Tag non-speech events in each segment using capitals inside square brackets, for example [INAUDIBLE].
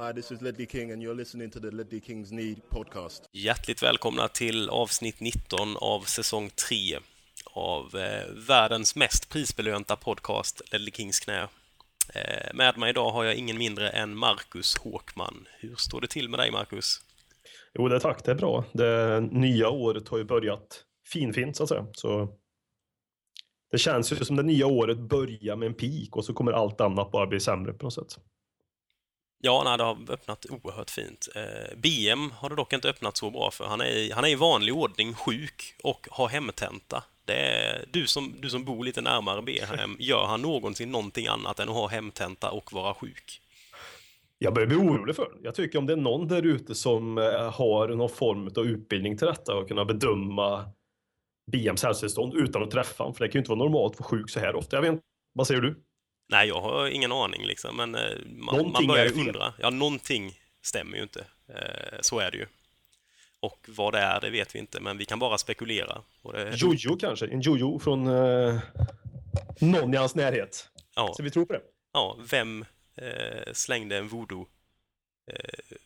Hi, this is Ledley King and you're listening to the Ledley Kings Need podcast. Hjärtligt välkomna till avsnitt 19 av säsong 3 av eh, världens mest prisbelönta podcast, Ledley Kings knä. Eh, med mig idag har jag ingen mindre än Marcus Håkman. Hur står det till med dig, Marcus? Jo, det tack, det är bra. Det nya året har ju börjat finfint så att säga. Så det känns ju som det nya året börjar med en peak och så kommer allt annat bara bli sämre på något sätt. Ja, nej, det har öppnat oerhört fint. Eh, BM har det dock inte öppnat så bra för. Han är, han är i vanlig ordning sjuk och har hemtenta. Det är, du, som, du som bor lite närmare BM, gör han någonsin någonting annat än att ha hemtenta och vara sjuk? Jag börjar bli orolig för Jag tycker om det är någon där ute som eh, har någon form av utbildning till detta och kunna bedöma BMs hälsotillstånd utan att träffa honom. För det kan ju inte vara normalt att vara sjuk så här ofta. Jag vet inte, vad säger du? Nej, jag har ingen aning liksom, men eh, man, man börjar ju undra. Ja, någonting stämmer ju inte. Eh, så är det ju. Och vad det är, det vet vi inte, men vi kan bara spekulera. Det... Jojo kanske? En Jojo från eh, någon i hans närhet. Ja. Så vi tror på det. Ja, vem eh, slängde en voodoo eh,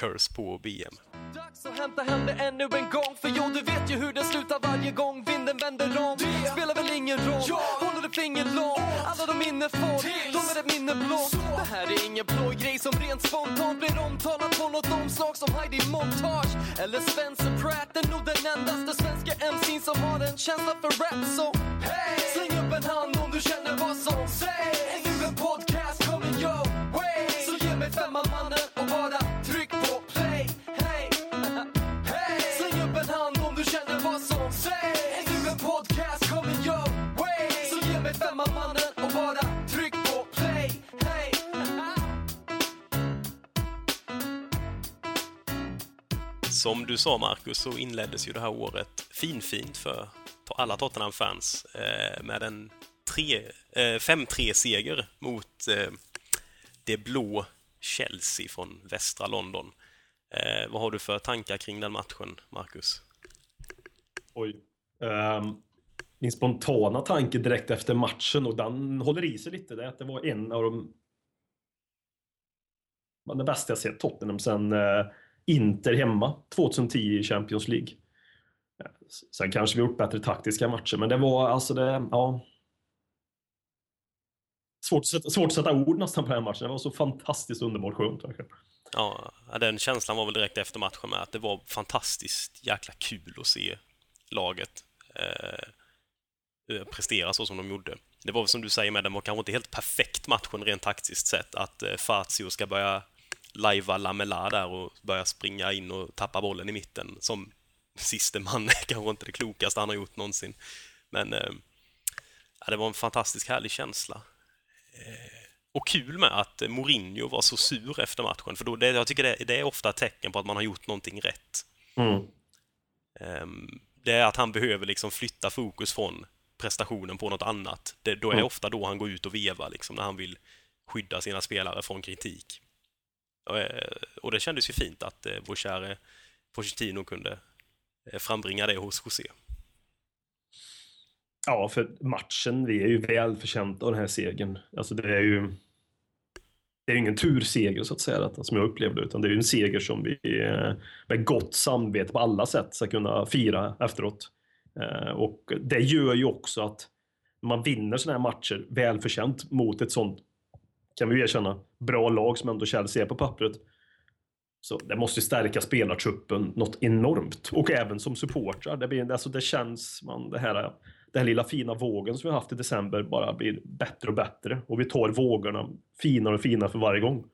curse på BM? Dags att hämta hem det ännu en gång. För jo, du vet ju hur det slutar varje gång vinden vänder om. Det spelar väl ingen roll, ja. håller du finger långt. Alla de minne får, de är ett minne blått Det här är ingen blå grej som rent spontant blir omtalat på något omslag som Heidi Montage Eller Spencer Pratt, är nog den endaste svenska MC'n som har en känsla för rap. Så hey! släng upp en hand om du känner vad som sägs nu en podcast Som du sa, Marcus, så inleddes ju det här året finfint för alla Tottenham-fans eh, med en eh, 5-3-seger mot eh, det blå Chelsea från västra London. Eh, vad har du för tankar kring den matchen, Marcus? Oj. Um, min spontana tanke direkt efter matchen, och den håller i sig lite, det är att det var en av de det bästa jag sett Tottenham sen eh, Inter hemma 2010 i Champions League. Sen kanske vi gjort bättre taktiska matcher, men det var alltså det, ja. Svårt att, sätta, svårt att sätta ord nästan på den här matchen. Det var så fantastiskt underbart skönt verkligen. Ja, den känslan var väl direkt efter matchen med att det var fantastiskt jäkla kul att se laget eh, prestera så som de gjorde. Det var som du säger med, den var kanske inte helt perfekt matchen rent taktiskt sett, att eh, Fazio ska börja lajva Lamela där och börja springa in och tappa bollen i mitten som siste man är [LAUGHS] kanske inte det klokaste han har gjort någonsin. Men eh, det var en fantastisk härlig känsla. Eh, och kul med att Mourinho var så sur efter matchen, för då, det, jag tycker det, det är ofta tecken på att man har gjort någonting rätt. Mm. Eh, det är att han behöver liksom flytta fokus från prestationen på något annat. Det, då är mm. ofta då han går ut och vevar, liksom, när han vill skydda sina spelare från kritik. Och, eh, och det kändes ju fint att eh, vår käre Pochettino kunde eh, frambringa det hos José. Ja, för matchen, vi är ju väl förtjänta av den här segern. Alltså det är ju det är ingen turseger så att säga, detta, som jag upplevde, utan det är ju en seger som vi eh, med gott samvete på alla sätt ska kunna fira efteråt. Och det gör ju också att man vinner sådana här matcher välförtjänt mot ett sånt, kan vi ju erkänna, bra lag som ändå Chelsea är på pappret. Så det måste stärka spelartruppen något enormt. Och även som supportrar. Det, blir, alltså det känns, man, det här den här lilla fina vågen som vi haft i december bara blir bättre och bättre. Och vi tar vågorna finare och finare för varje gång.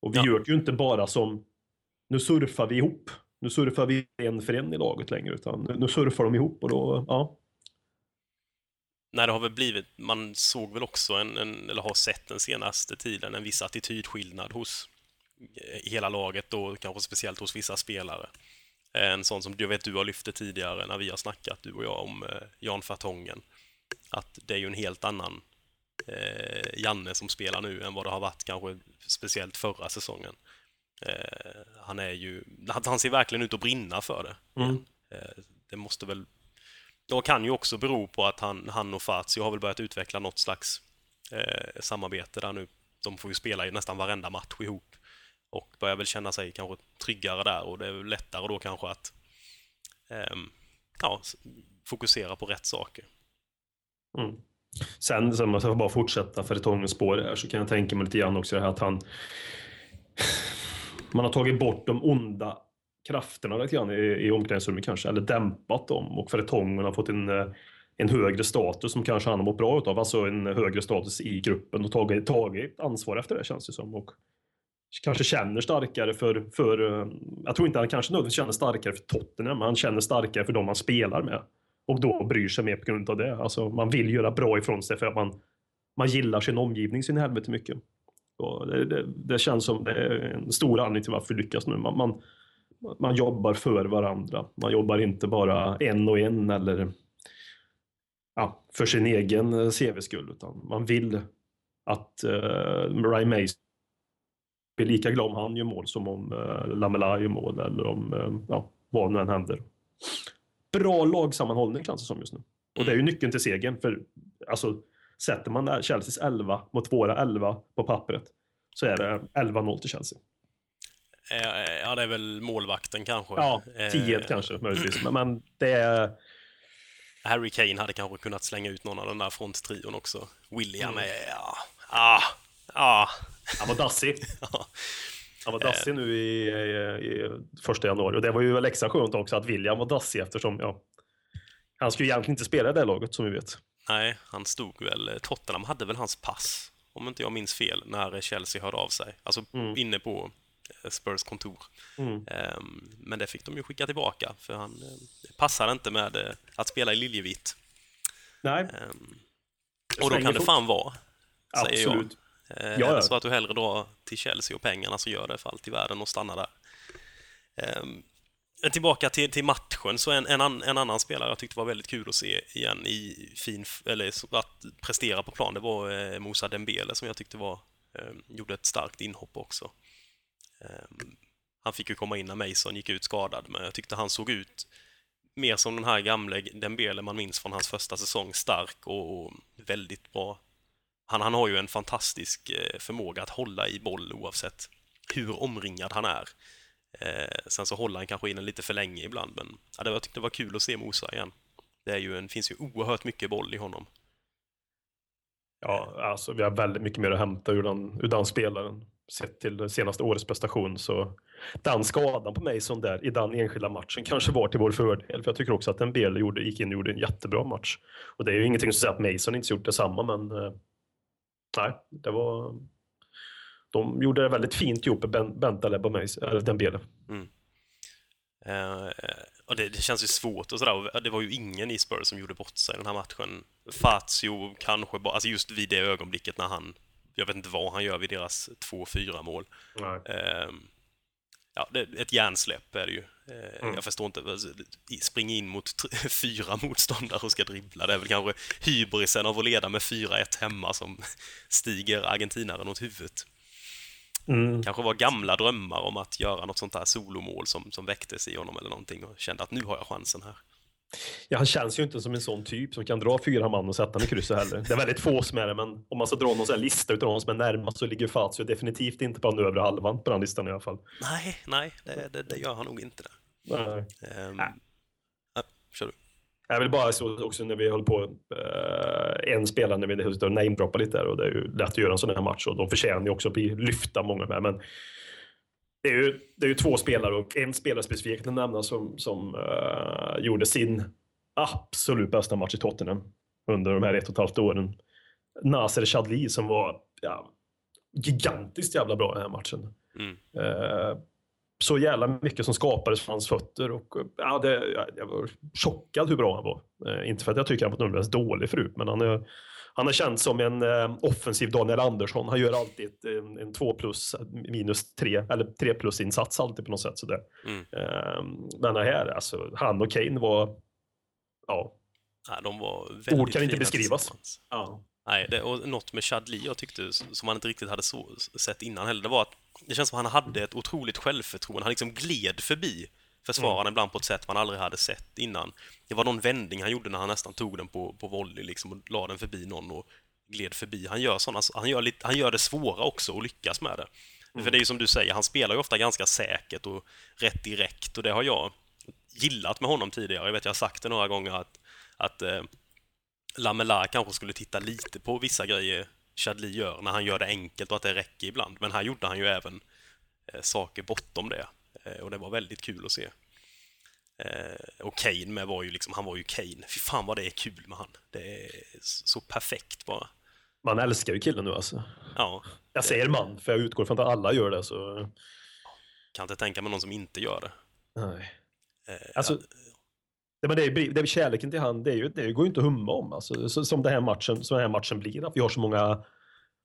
Och vi ja. gör det ju inte bara som, nu surfar vi ihop. Nu surfar vi en för en i laget längre, utan nu, nu surfar de ihop och då, ja. Nej, det har väl blivit, man såg väl också en, en, eller har sett den senaste tiden, en viss attitydskillnad hos hela laget och kanske speciellt hos vissa spelare. En sån som du vet du har lyft det tidigare när vi har snackat, du och jag, om eh, Jan Fartongen. Att det är ju en helt annan eh, Janne som spelar nu än vad det har varit kanske speciellt förra säsongen. Eh, han är ju, han ser verkligen ut att brinna för det. Mm. Eh, det måste väl, det kan ju också bero på att han, han och Fazio har väl börjat utveckla något slags eh, samarbete där nu. De får ju spela i nästan varenda match ihop. och börjar väl känna sig kanske tryggare där och det är lättare då kanske att eh, ja, fokusera på rätt saker. Mm. Sen, om man ska bara fortsätta för ett spår här, så kan jag tänka mig lite grann också det här att han... Man har tagit bort de onda krafterna lite grann i, i omklädningsrummet kanske, eller dämpat dem och Fertongen har fått en, eh, en högre status som kanske han har mått bra utav, alltså en högre status i gruppen och tagit, tagit ansvar efter det känns det som. Och kanske känner starkare för, för, eh, jag tror inte han kanske nödvändigtvis känner starkare för Tottenham, men han känner starkare för de han spelar med. Och då bryr sig mer på grund av det. Alltså man vill göra bra ifrån sig för att man, man gillar sin omgivning sin helvete mycket. Och det, det, det känns som det är en stor anledning till varför vi lyckas nu. Man, man, man jobbar för varandra. Man jobbar inte bara en och en eller ja, för sin egen eh, CV-skull, utan man vill att uh, Ryan Mays blir lika glad om han gör mål som om uh, Lamela gör mål eller om uh, ja, vad nu än händer. Bra lagsammanhållning känns det som just nu. Och det är ju nyckeln till segern. För alltså, sätter man Chelseas 11 mot våra 11 på pappret så är det 11-0 till Chelsea. Ja, det är väl målvakten kanske. Ja, 10 eh, kanske möjligtvis. Men det är... Harry Kane hade kanske kunnat slänga ut någon av den där fronttrion också. William mm. är... Ja, ah, ah. Han var dassig. [LAUGHS] Han var dassig nu i, i, i första januari och det var ju extra skönt också att William var dassig eftersom ja, han skulle egentligen inte spela i det laget som vi vet. Nej, han stod väl, Tottenham hade väl hans pass, om inte jag minns fel, när Chelsea hörde av sig. Alltså mm. inne på eh, Spurs kontor. Mm. Um, men det fick de ju skicka tillbaka, för han uh, passade inte med uh, att spela i liljevitt. Nej. Um, och då kan det fan vara, säger Absolut. jag. Uh, ja, är det så att du hellre drar till Chelsea och pengarna så gör det för allt i världen och stanna där. Um, tillbaka till, till matchen, så en, en, en, annan spelare jag tyckte var väldigt kul att se igen i fin, eller att prestera på plan, det var eh, Moussa Dembele som jag tyckte var, eh, gjorde ett starkt inhopp också. Ehm, han fick ju komma in när Mason gick ut skadad, men jag tyckte han såg ut mer som den här gamle Dembele man minns från hans första säsong, stark och, och väldigt bra. Han, han har ju en fantastisk eh, förmåga att hålla i boll oavsett hur omringad han är. Eh, sen så håller han kanske in den lite för länge ibland, men ja, det, jag tyckte det var kul att se Mosa igen. Det är ju en, finns ju oerhört mycket boll i honom. Ja, alltså vi har väldigt mycket mer att hämta ur den, ur den spelaren. Sett till det senaste årets prestation så den skadan på mig som där i den enskilda matchen kanske var till vår fördel. För jag tycker också att en gjorde, gick in och gjorde en jättebra match. Och det är ju ingenting som säger att Mason inte gjort detsamma, men eh, nej, det var de gjorde det väldigt fint ihop, Bentaleb och Mason, eller Dembele. Mm. Uh, och det, det, känns ju svårt och sådär. Det var ju ingen i Spurs som gjorde bort sig i den här matchen. Fazio kanske bara, alltså just vid det ögonblicket när han, jag vet inte vad han gör vid deras 2-4 mål. Uh, ja, det, ett hjärnsläpp är det ju. Uh, mm. Jag förstår inte, alltså, springa in mot [LAUGHS] fyra motståndare och ska dribbla. Det är väl kanske hybrisen av att leda med 4-1 hemma som [LAUGHS] stiger argentinaren åt huvudet. Mm. Kanske var gamla drömmar om att göra något sånt här solomål som, som väcktes i honom eller någonting och kände att nu har jag chansen här. Ja, han känns ju inte som en sån typ som kan dra fyra man och sätta i krysset heller. Det är väldigt få som är det, men om man ska dra någon sån lista utav de som är närmast så ligger Fazio definitivt inte på den övre halvan på den listan i alla fall. Nej, nej, det, det, det gör han nog inte. Det. Nej. Um, nej. Ja, kör du. Jag vill bara så också när vi håller på, eh, en spelare när vi namedroppar lite där och det är ju lätt att göra en sån här match och de förtjänar ju också att bli lyfta många med. Men det är ju, det är ju två spelare och en spelare specifikt att nämna som, som uh, gjorde sin absolut bästa match i Tottenham under de här ett och ett halvt åren. Nasser Chadli som var ja, gigantiskt jävla bra i den här matchen. Mm. Uh, så jävla mycket som skapades för hans fötter. Och, ja, det, jag var chockad hur bra han var. Eh, inte för att jag tycker han var nödvändigtvis dålig förut, men han är, han är känd som en eh, offensiv Daniel Andersson. Han gör alltid ett, en, en 2 plus minus 3, eller 3 plus insats alltid på något sätt. Sådär. Mm. Eh, men här, alltså, han och Kane var, ja. ja de var Ord kan inte beskrivas. Ja. Nej, det, och något med Chadli jag tyckte som man inte riktigt hade så, sett innan heller, det var att det känns som att han hade ett otroligt självförtroende. Han liksom gled förbi försvararen mm. ibland på ett sätt man aldrig hade sett innan. Det var någon vändning han gjorde när han nästan tog den på, på volley liksom, och la den förbi någon och gled förbi. Han gör, såna, han, gör lite, han gör det svåra också och lyckas med det. För det är ju som du säger, han spelar ju ofta ganska säkert och rätt direkt och det har jag gillat med honom tidigare. Jag vet, jag har sagt det några gånger att, att eh, Lamela kanske skulle titta lite på vissa grejer Chadli gör när han gör det enkelt och att det räcker ibland. Men här gjorde han ju även eh, saker bortom det. Eh, och det var väldigt kul att se. Eh, och Kane med var ju liksom, han var ju Kane. Fy fan vad det är kul med han. Det är så perfekt bara. Man älskar ju killen nu alltså. Ja. Jag säger man, för jag utgår från att alla gör det. Så... Kan inte tänka mig någon som inte gör det. Nej. Eh, Alltså, det, men det, är, det är kärleken till han, det, är ju, det går ju inte att humma om. Alltså, så, som, den här matchen, som den här matchen blir, att vi har så många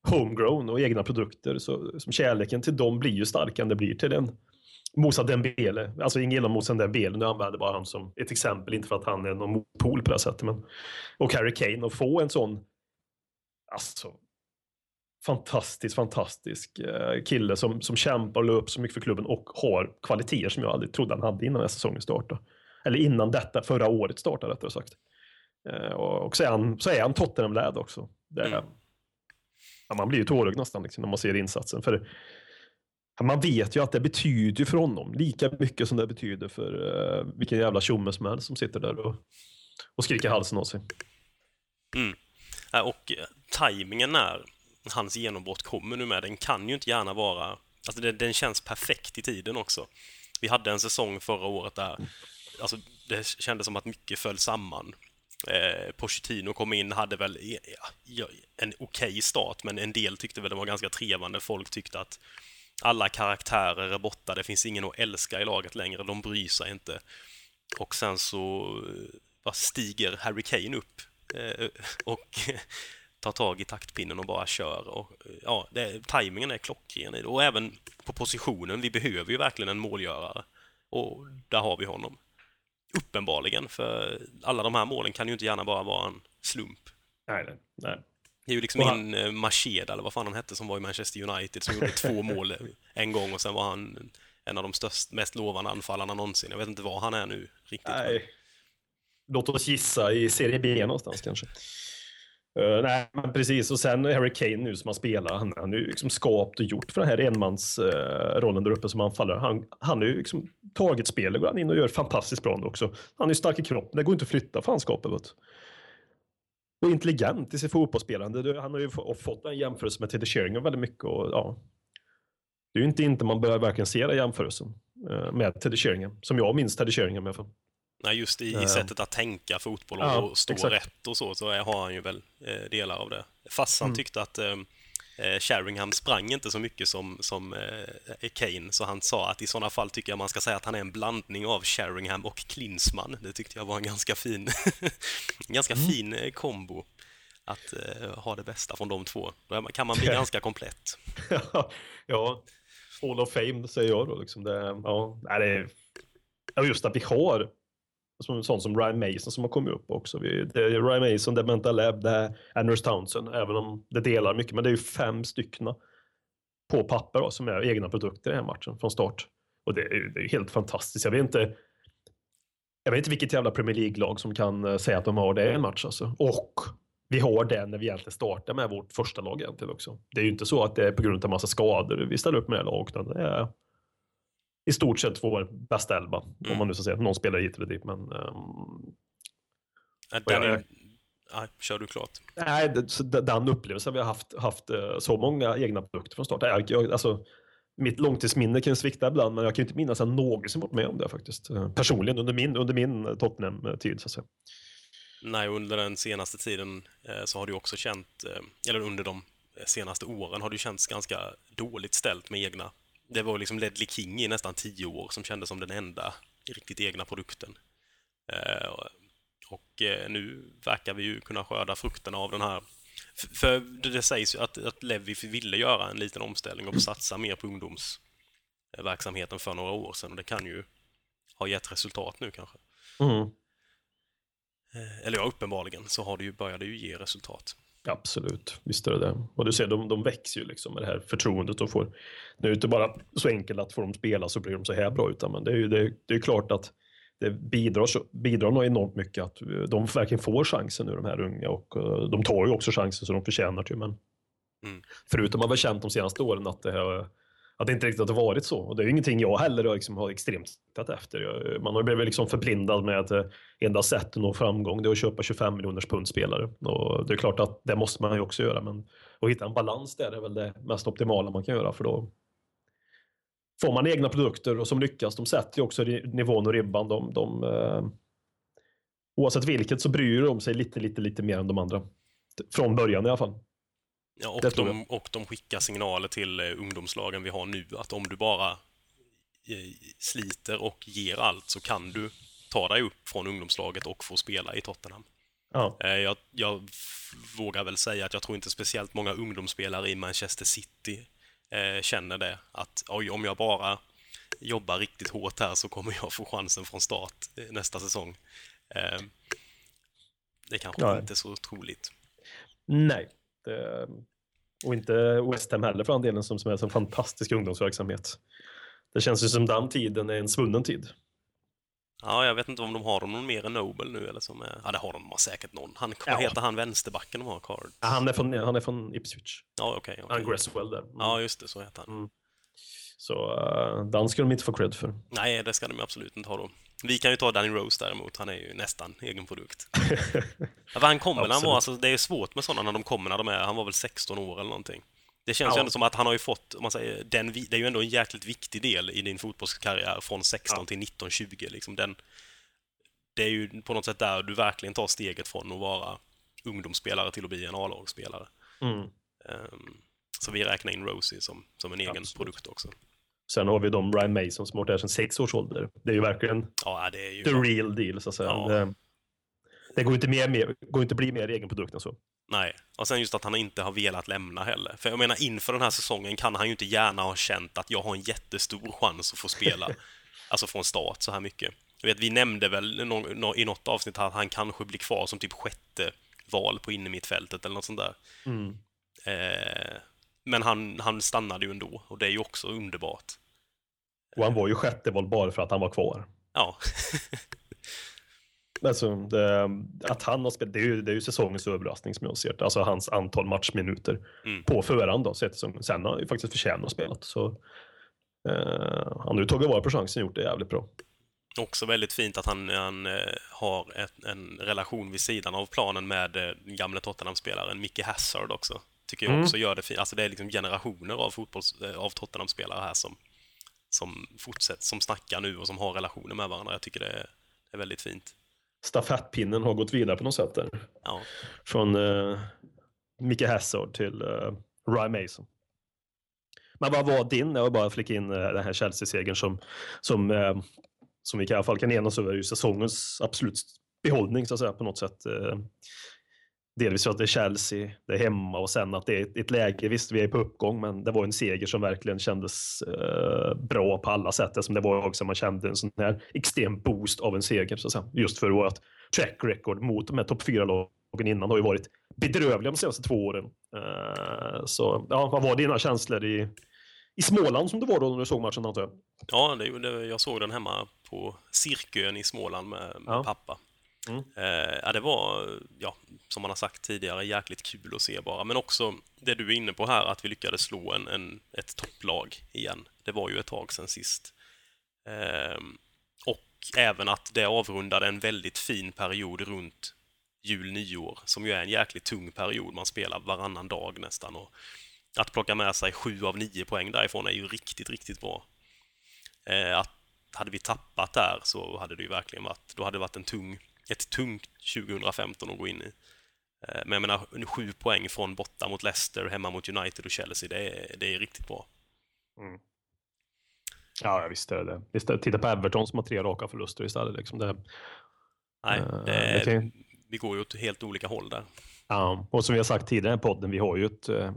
homegrown och egna produkter. Så, som kärleken till dem blir ju starkare än det blir till en Moussa Dembele. Alltså ingen gillar Moussa Dembele, nu använder bara han som ett exempel, inte för att han är någon motpol på det sättet. Men, och Harry Kane, och få en sån alltså, fantastisk, fantastisk eh, kille som, som kämpar och löper så mycket för klubben och har kvaliteter som jag aldrig trodde han hade innan den här säsongen startade. Eller innan detta, förra året startade rättare sagt. Eh, och, så är han, så är han Tottenham-lärd också. Det, Mm. ja, man blir ju tårögd nästan liksom, när man ser insatsen. För man vet ju att det betyder för honom lika mycket som det betyder för uh, vilken jävla tjomme som helst som sitter där och, och skriker halsen av sig. Mm. Äh, och eh, tajmingen när hans genombrott kommer nu med, den kan ju inte gärna vara... Alltså den, den känns perfekt i tiden också. Vi hade en säsong förra året där alltså, det kändes som att mycket föll samman. Eh, Pochettino kom in, hade väl eh, ja, en okej start, men en del tyckte väl det var ganska trevande. Folk tyckte att alla karaktärer är borta, det finns ingen att älska i laget längre, de bryr sig inte. Och sen så eh, bara stiger Harry Kane upp eh, och [LAUGHS] tar tag i taktpinnen och bara kör. Och, eh, ja, det, tajmingen är klockren i det. Och även på positionen, vi behöver ju verkligen en målgörare. Och där har vi honom. Uppenbarligen, för alla de här målen kan ju inte gärna bara vara en slump. Nej, nej. Det är ju liksom han- in eh, Macheda, eller vad fan han hette, som var i Manchester United, som gjorde två [LAUGHS] mål en gång och sen var han en av de störst, mest lovande anfallarna någonsin. Jag vet inte var han är nu riktigt. nej. Låt oss gissa i Serie B någonstans kanske. Eh, nej, men precis. Och sen Harry Kane nu som han spelar, han, han är ju liksom skapt och gjort för den här enmansrollen där uppe som anfallare. Han, han har ju liksom tagit spelet, går han in och gör fantastiskt bra också. Han är ju stark i kroppen, det går inte att flytta fanskapet. Och intelligent i sitt fotbollsspelande. Han har ju få- fått en jämförelse med Teddy Sheringham väldigt mycket. Och, ja. Det är ju inte inte man bör verkligen se den jämförelsen eh, med Teddy Sheringham, som jag minns Teddy Sheringham i alla fall. Nej, just i, i sättet att tänka fotboll och, Ja, och stå exakt. rätt och så, så har han ju väl eh, delar av det. Fast han Mm. tyckte att eh, eh, Sheringham sprang inte så mycket som, som eh, Kane, så han sa att i sådana fall tycker jag man ska säga att han är en blandning av Sheringham och Klinsmann. Det tyckte jag var en ganska fin, en [LAUGHS] ganska Mm. fin eh, kombo. Att eh, ha det bästa från de två. Då kan man bli [LAUGHS] ganska komplett. [LAUGHS] ja, Hall of Fame säger jag då. Liksom det, ja, det är, just att vi har som, sån som Ryan Mason som har kommit upp också. Vi, det är Ryan Mason, det är Mental Lab, det är Anders Townsend, även om det delar mycket. Men det är ju fem stycken på papper då, som är egna produkter i den här matchen från start. Och det är ju det är helt fantastiskt. Jag vet inte jag vet inte vilket jävla Premier League-lag som kan eh, säga att de har det i en match alltså. Och vi har det när vi egentligen startar med vårt första lag egentligen också. Det är ju inte så att det är på grund av massa skador vi ställer upp med det här laget, utan det är i stort sett vår bästa elva. Mm. Om man nu ska säga någon spelar hit eller dit, men Och Den är, nej, kör du klart. Nej, det, den upplevelsen vi har haft, haft eh, så många egna produkter från start. Jag, jag, alltså, mitt långtidsminne kan svikta ibland, men jag kan inte minnas att någonsin varit med om det faktiskt. Eh, Personligen under min, under min eh, Tottenham-tid, så att säga. Nej, under den senaste tiden så har du också känt, eller under de senaste åren har ju känts ganska dåligt ställt med egna. Det var liksom Ledley King i nästan tio år som kändes som den enda riktigt egna produkten. Eh, Och eh, nu verkar vi ju kunna skörda frukterna av den här. För det det sägs ju att, att Levi ville göra en liten omställning och satsa mer på ungdomsverksamheten för några år sedan och det kan ju ha gett resultat nu kanske. Mm. Eh, Eller ja, uppenbarligen så har det ju, börjar det ju ge resultat. Absolut, visst är det det. Och du ser, de, de växer ju liksom med det här förtroendet de får. Det är inte bara så enkelt att får de spela så blir de så här bra, utan men det är ju det, det är klart att det bidrar, så, bidrar nog enormt mycket att eh, de verkligen får chansen nu, de här unga. Och eh, de tar ju också chansen så de förtjänar till. Men Mm. förutom att vi har känt de senaste åren att det här att det inte riktigt har varit så. Och det är ju ingenting jag heller liksom har extremt tittat efter. Jag- Man har blivit liksom förblindad med att eh, enda sättet att nå framgång det är att köpa 25 miljoners pundspelare. Och det är klart att det måste man ju också göra, men att hitta en balans där är väl det mest optimala man kan göra för då får man egna produkter och som lyckas, de sätter ju också nivån och ribban. De, de, eh, oavsett vilket så bryr de sig lite, lite, lite mer än de andra. Från början i alla fall. Ja, och, de, och de skickar signaler till eh, ungdomslagen vi har nu att om du bara eh, sliter och ger allt så kan du ta dig upp från ungdomslaget och få spela i Tottenham. Ja. Eh, Jag, jag vågar väl säga att jag tror inte speciellt många ungdomsspelare i Manchester City eh, känner det. Att oj, om jag bara jobbar riktigt hårt här så kommer jag få chansen från start nästa säsong. Eh, Det är kanske Nej. inte så troligt. Nej. Det, och inte West Ham heller för den delen som, som är en fantastisk ungdomsverksamhet. Det känns ju som den tiden är en svunnen tid. Ja, jag vet inte om de har någon mer än Nobel nu eller som är... Ja, det har de säkert någon. Han, Ja. Vad heter han vänsterbacken de har, Card? Han är från, han är från Ipswich. Ja, okej. okej. Han Gresswell där. Mm. Ja, just det, så heter han. Mm. Så uh, den ska de inte få cred för. Nej, det ska de absolut inte ha då. Vi kan ju ta Danny Rose däremot, han är ju nästan egen produkt. [LAUGHS] Ja, han kommer han var, alltså, det är svårt med sådana när de kommer när de är, han var väl 16 år eller någonting. Det känns ju Ja. ändå som att han har ju fått, om man säger, den, det är ju ändå en jäkligt viktig del i din fotbollskarriär från 16 Ja. till 19, 20 liksom. Den, det är ju på något sätt där du verkligen tar steget från att vara ungdomsspelare till att bli en A-lagsspelare. Mm. Ehm, så vi räknar in Rosie som, som en egen Absolut. produkt också. Sen har vi de Ryan Mason som har varit där sedan sex års ålder. Det är ju verkligen Ja, det är ju... the real deal så att säga. Ja. Det, det går inte, mer, mer, går inte bli mer egen produkt än så. Nej, och sen just att han inte har velat lämna heller. För jag menar, inför den här säsongen kan han ju inte gärna ha känt att jag har en jättestor chans att få spela, [LAUGHS] alltså från start så här mycket. Jag vet, vi nämnde väl i något avsnitt att han kanske blir kvar som typ sjätte val på innermittfältet eller något sånt där. Mm. Eh, men han, han stannade ju ändå och det är ju också underbart. Och han var ju sjätte val bara för att han var kvar. Ja, [LAUGHS] Alltså, det, att han har spelat, det är, ju, det är ju säsongens överraskning som jag ser det. Alltså hans antal matchminuter Mm. på förhand då. Sett som, sen har han ju faktiskt förtjänat att spela. Så, eh, han har ju tagit vara på chansen och gjort det jävligt bra. också väldigt fint att han, han eh, har ett, en relation vid sidan av planen med eh, den gamle Tottenham-spelaren Micke Hazard också. Tycker jag Mm. också gör det fint. Alltså det är liksom generationer av, fotbolls, eh, av Tottenham-spelare här som, som fortsätter, som snackar nu och som har relationer med varandra. Jag tycker det är, det är väldigt fint. Stafettpinnen har gått vidare på något sätt där. Ja, Från uh, Micke Hazard till uh, Ryan Mason. Men vad var din, jag vill bara flika in eh, den här Chelsea-segern som, som, eh, som vi i alla fall kan enas över, är ju säsongens absolut behållning så att säga på något sätt. Eh, delvis för att det är Chelsea, det är hemma och sen att det är ett, läge, visst vi är på uppgång, men det var en seger som verkligen kändes eh, bra på alla sätt. Som det var också man kände en sån här extrem boost av en seger så säga. Just för vårt track record mot de här topp fyra lagen innan har ju varit bedrövliga de senaste två åren. Eh, så ja, vad var dina känslor i, i Småland som det var då när du såg matchen antar jag? ja det, det, jag såg den hemma på Cirkön i Småland med, med Ja. pappa. Mm. Eh, ja, det var, ja, som man har sagt tidigare, jäkligt kul att se bara. Men också det du är inne på här, att vi lyckades slå en, en, ett topplag igen. Det var ju ett tag sedan sist. Ehm, och även att det avrundade en väldigt fin period runt jul, nyår, som ju är en jäkligt tung period. Man spelar varannan dag nästan. Och att plocka med sig sju av nio poäng därifrån är ju riktigt, riktigt bra. Eh, att hade vi tappat där så hade det ju verkligen varit, då hade det varit en tung, ett tungt 2015 att gå in i. Eh, Men jag menar, sju poäng från borta mot Leicester, hemma mot United och Chelsea, det är, det är riktigt bra. Ja, jag visste det. Visst, titta på Everton som har tre raka förluster istället. Liksom det, Nej, Eh, det, det kan- vi går ju åt helt olika håll där. Ja, och som vi har sagt tidigare i podden, vi har ju ett, eh,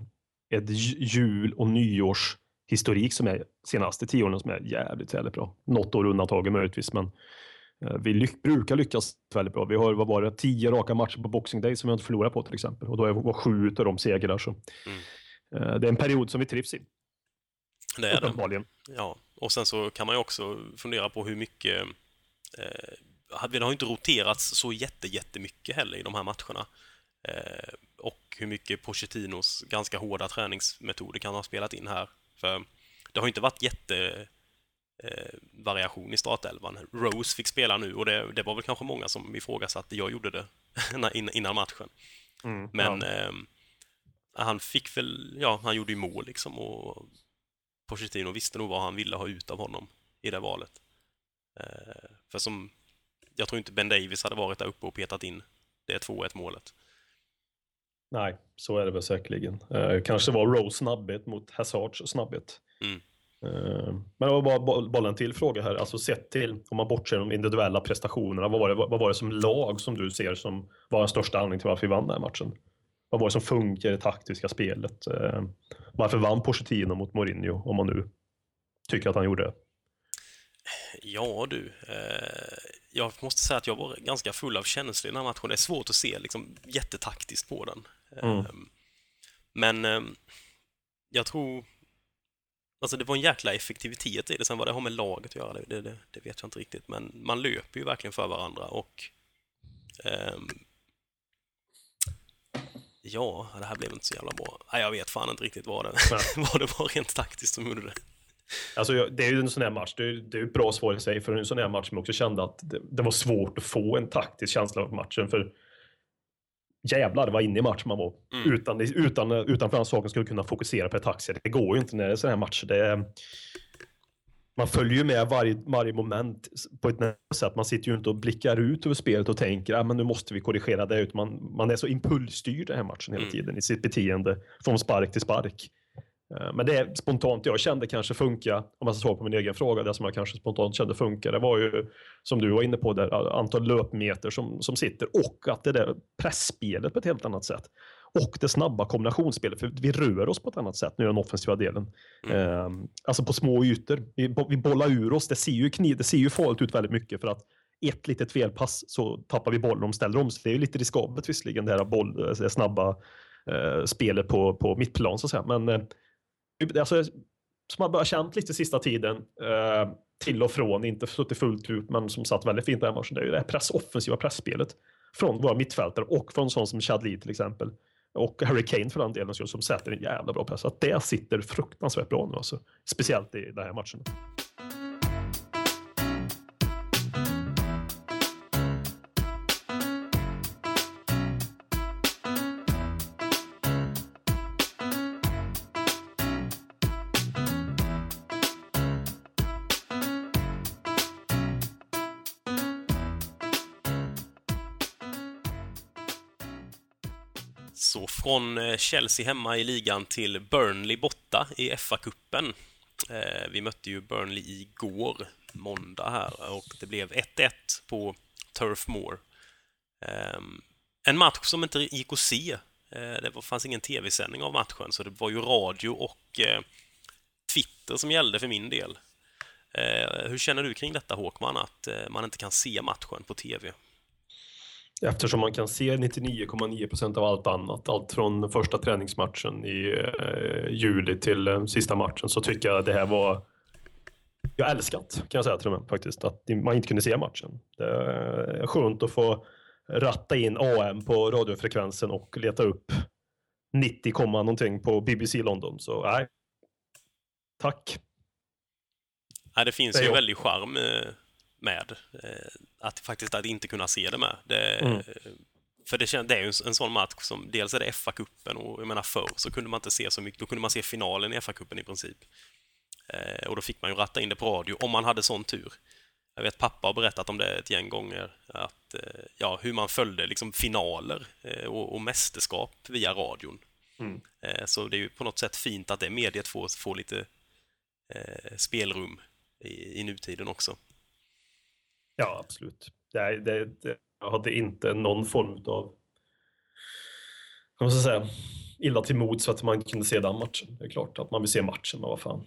ett ju- jul och nyårshistorik som är senaste tio åren som är jävligt, jävligt bra. Något år undantaget möjligtvis, men vi lyck, brukar lyckas väldigt bra. Vi har, vad var det, tio raka matcher på Boxing Day som vi inte förlorat på till exempel. Och då är var sju av de segrar. Så. Mm. Eh, Det är en period som vi trivs i, Det är det. uppenbarligen. Ja, och sen så kan man ju också fundera på hur mycket... Eh, det har ju inte roterats så jätte, jättemycket heller i de här matcherna. Eh, och hur mycket Pochettinos ganska hårda träningsmetoder kan ha spelat in här. För det har inte varit jätte eh, variation i startelvan. Rose fick spela nu och det, det var väl kanske många som ifrågasatte. Jag gjorde det [LAUGHS] innan matchen. Mm, Men ja. eh, han fick väl, ja, han gjorde ju mål liksom och Pochettino visste nog vad han ville ha ut av honom i det valet. Eh, för som, jag tror inte Ben Davis hade varit där uppe och petat in det 2-1 målet. Nej, så är det väl säkerligen. Eh, kanske var Rose snabbhet mot Hazards snabbhet. Mm. Eh, men det var bara boll- bollen till fråga här. Alltså sett till, om man bortser de individuella prestationerna, vad var, det, vad var det som lag som du ser som var den största anledningen till varför vi vann den här matchen? Vad var det som funkar i det taktiska spelet? Eh, varför vann Pochettino mot Mourinho, om man nu tycker att han gjorde det? Ja du, eh, jag måste säga att jag var ganska full av känslor i den här matchen. Det är svårt att se liksom, jättetaktiskt på den. Mm. Eh, Men eh, jag tror... Alltså det var en jäkla effektivitet i det. Sen vad det har med laget att göra, det, det, det vet jag inte riktigt. Men man löper ju verkligen för varandra och... ehm, ja, det här blev inte så jävla bra. Nej, jag vet fan inte riktigt vad det, [LAUGHS] vad det var rent taktiskt som gjorde det. Alltså, det är ju en sån här match, det är, det är ju ett bra svar i sig, för en sån här match som jag också kände att det, det var svårt att få en taktisk känsla av matchen, för jävlar vad inne i matchen man var. Mm. Utan, utan, utan för den saken skulle kunna fokusera på det taktiska. Det går ju inte när det är sådana här matcher. Det man följer ju med varje, varje moment på ett sätt. Man sitter ju inte och blickar ut över spelet och tänker att ah, men nu måste vi korrigera det. Utan man, man är så impulsstyrd den här matchen hela Mm. tiden i sitt beteende från spark till spark. Eh, Men det spontant jag kände kanske funka, om jag ska svara på min egen fråga, det som jag kanske spontant kände funka, det var ju som du var inne på där, antal löpmeter som, som sitter och att det där pressspelet på ett helt annat sätt. Och det snabba kombinationsspelet, för vi rör oss på ett annat sätt nu i den offensiva delen. Mm. Eh, alltså på små ytor. Vi, vi bollar ur oss, det ser ju, kniv, det ser ju farligt ut väldigt mycket för att ett litet felpass så tappar vi bollen och ställer om sig. Det är ju lite riskabelt visserligen, det här boll, det snabba eh, spelet på, på mittplan så att säga. Men eh, Typ, alltså, som man börjar känt lite sista tiden, eh, till och från, inte suttit fullt ut, men som satt väldigt fint den här matchen, det är ju det här press, offensiva pressspelet från våra mittfältare och från sån som Chad Lee till exempel. Och Harry Kane för den delen, som sätter en jävla bra press. Att det sitter fruktansvärt bra nu alltså. Speciellt i den här matchen. Från eh, Chelsea hemma i ligan till Burnley borta i FA-cupen. Eh, vi mötte ju Burnley igår, måndag här, och det blev 1-1 på Turf Moor. Ehm, en match som inte gick att se. Eh, det fanns ingen tv-sändning av matchen, så det var ju radio och Twitter som gällde för min del. Hur känner du kring detta, Håkman, att man inte kan se matchen på tv? Eftersom man kan se 99,9 procent av allt annat, allt från första träningsmatchen i eh, juli till eh, sista matchen, så tycker jag det här var jag älskat, kan jag säga till och med faktiskt, att man inte kunde se matchen. Det är skönt att få ratta in AM på radiofrekvensen och leta upp 90, komma någonting på BBC London. Så nej, tack. Nej, det finns Det ju en väldig charm eh, med eh, att faktiskt att inte kunna se det med. Det, Mm. För det, det är ju en, en sån match som, dels är det FA-cupen och jag menar förr så kunde man inte se så mycket, då kunde man se finalen i FA-cupen i princip. Eh, och då fick man ju ratta in det på radio om man hade sån tur. Jag vet pappa har berättat om det ett gäng gånger, att, eh, ja, hur man följde liksom finaler eh, och, och mästerskap via radion. Mm. Eh, så det är ju på något sätt fint att det mediet får, får lite eh, spelrum i, i nutiden också. Ja, absolut. Det, det, det, jag hade inte någon form av man ska säga, illa till mods för att man inte kunde se den matchen. Det är klart att man vill se matchen, men vad fan.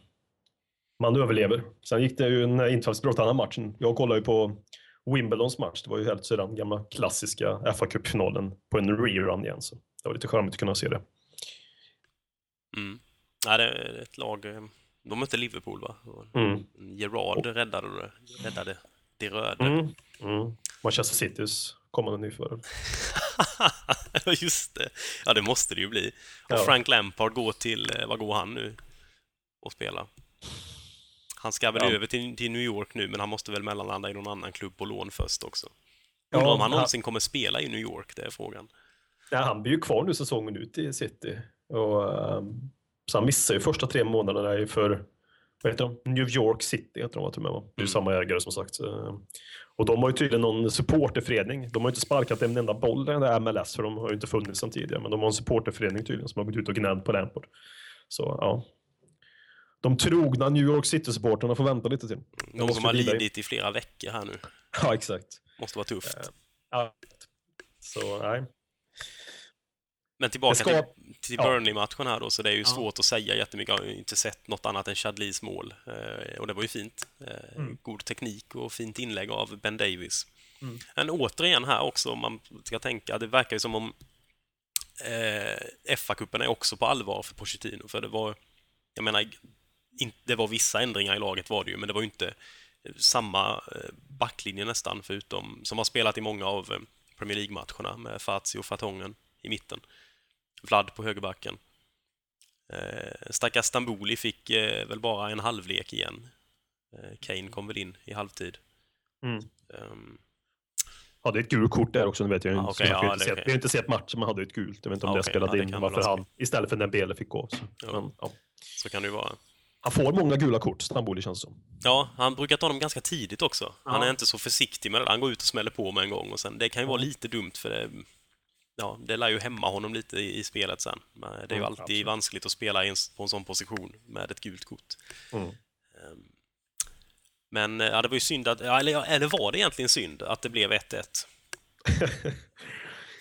Man överlever. Sen gick det ju en infallsbrott här matchen. Jag kollade ju på Wimbledons match. Det var ju helt den gamla klassiska fa Cup-finalen på en rerun igen. Så det var lite charmigt att kunna se det. Mm. Nej, det är ett lag... eh, De mötte Liverpool, va? Mm. Gerard räddade räddade det röda. Mm. Mm. Manchester Citys kommande nyförare. [LAUGHS] Just det. Ja, det måste det ju bli. Och Ja. Frank Lampard går till... eh, Vad går han nu? Och spela? Han ska väl Ja. över till, till New York nu, men han måste väl mellanlanda i någon annan klubb på lån först också. Ja, Undrar om han någonsin kommer spela i New York, det är frågan. Nej, han blir ju kvar nu säsongen ut i City. Och, ehm, så han missar ju första tre månaderna för vad heter de? New York City heter de, med, va? Det är Mm. samma ägare som sagt. Så, Och de har ju tydligen någon supporterförening. De har ju inte sparkat en enda boll i den där MLS, för de har ju inte funnits sedan tidigare. Men de har en supporterförening tydligen som har gått ut och gnällt på Lampard. Så ja. De trogna New York City-supporterna får vänta lite till. De måste som har lidit i flera veckor här nu. Ja, exakt. Måste vara tufft. Eh, Ja. Så nej. Men tillbaka ska- till. Burnley-matchen här då, så det är ju Ja. svårt att säga jättemycket. Jag har inte sett något annat än Chadlis mål. Eh, och det var ju fint. Eh, Mm. God teknik och fint inlägg av Ben Davis. Mm. Men återigen här också, om man ska tänka, det verkar ju som om eh, FA-cupen är också på allvar för Pochettino, för det var, jag menar, in, det var vissa ändringar i laget var det ju, men det var ju inte eh, samma backlinje nästan, förutom, som har spelat i många av Premier League-matcherna med Fazio och Fatongen i mitten. Vlad på högerbacken. Eh, stackars Stamboli fick eh, väl bara en halvlek igen. Eh, Kane kom väl in i halvtid. Mm. Ehm, hade ett gult kort där också, nu vet jag Ah, har ja, inte sett, kan- Vi har inte sett matchen, men hade ett gult. Jag vet inte om Ah, det spelade ja, in varför han, istället för när Bele fick gå. Så. Ja. Men, ja. så kan det ju vara. Han får många gula kort, Stamboli känns det som. Ja, han brukar ta dem ganska tidigt också. Han är inte så försiktig med det. Han går ut och smäller på med en gång och sen, det kan ju vara lite dumt för det, ja, det lär ju hämma honom lite i, i spelet sen. Men det är ju Mm, alltid absolut. vanskligt att spela en, på en sån position med ett gult kort. Mm. Ehm, Men ja, det var ju synd att, eller, eller var det egentligen synd att det blev 1-1? [LAUGHS]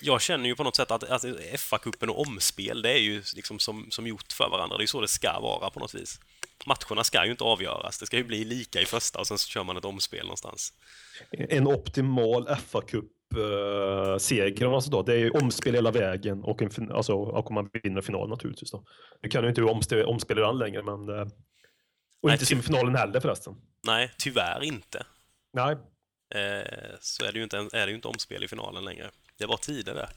Jag känner ju på något sätt att, att FA-cupen och omspel, det är ju liksom som, som gjort för varandra. Det är ju så det ska vara på något vis. Matcherna ska ju inte avgöras. Det ska ju bli lika i första och sen så kör man ett omspel någonstans. En optimal FA-cup-seger, alltså då, det är ju omspel hela vägen och, en, alltså, och man vinner final naturligtvis. Då. Nu kan ju inte omspel, omspela den längre, men... eh, Och Nej, inte semifinalen heller förresten. Nej, tyvärr inte. Nej, Eh, så är det, ju inte, är det ju inte omspel i finalen längre. Det var tider där.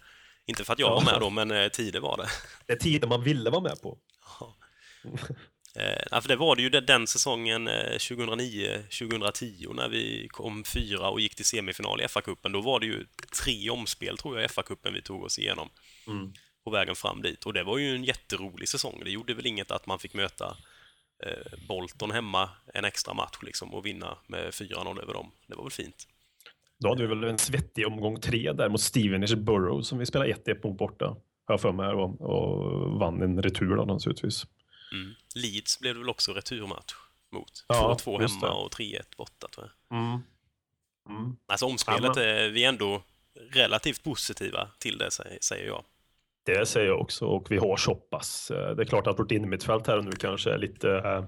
Inte för att jag var med då, men eh, tider var det. det är tiden man ville vara med på. Ja. [LAUGHS] Eh, ja, för det var det ju den, den säsongen eh, 2009-2010 när vi kom fyra och gick till semifinal i FA-cupen. Då var det ju tre omspel, tror jag, i FA-cupen vi tog oss igenom Mm. på vägen fram dit. Och det var ju en jätterolig säsong. Det gjorde väl inget att man fick möta eh, Bolton hemma en extra match liksom och vinna med 4-0 över dem. Det var väl fint. Då hade vi väl en svettig omgång tre där mot Stevenage Borough som vi spelade 1-1 mot borta. Har jag för mig och, och vann en retur då naturligtvis. Mm. Leeds blev det väl också returmatch mot. Ja, 2-2 just hemma och 3-1 borta, tror jag. Mm. Mm. Alltså omspelet, är vi är ändå relativt positiva till det, säger- jag. Det säger jag också och vi har så pass. eh, Det är klart att vårt innermittfält här och nu kanske är lite... eh,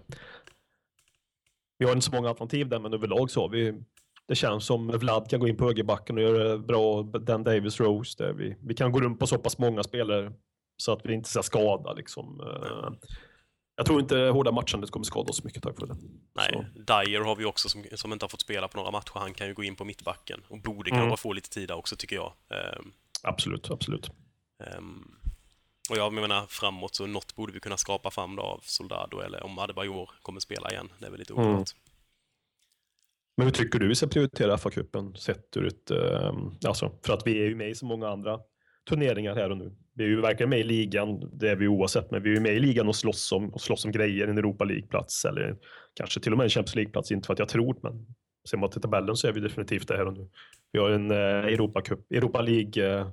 Vi har inte så många alternativ där men överlag så har vi... Det känns som Vlad kan gå in på högerbacken och göra bra. Dan Davis Rose där vi, vi kan gå runt på så pass många spelare så att vi inte ska skada liksom. eh, Jag tror inte hårda matchandet kommer skada oss mycket tack vare det. Nej, Så. Dyer har vi också som, som inte har fått spela på några matcher. Han kan ju gå in på mittbacken och borde kanske Mm. få lite tid där också, tycker jag. Ehm, Absolut, absolut. ehm, och jag menar, framåt så något borde vi kunna skapa fram då av Soldado eller om Adebayor kommer spela igen. Det är väl lite Mm. oklart. Men hur tycker du vi ska prioritera FA-cupen sett ur ett, eh, alltså för att vi är ju med i så många andra turneringar här och nu. Vi är ju verkligen med i ligan, det är vi oavsett, men vi är ju med i ligan och slåss om, och slåss om grejer, en Europa League-plats eller kanske till och med en Champions League-plats, inte för att jag tror, men ser man till tabellen så är vi definitivt det här och nu. Vi har en eh, Europa, Cup, Europa League eh,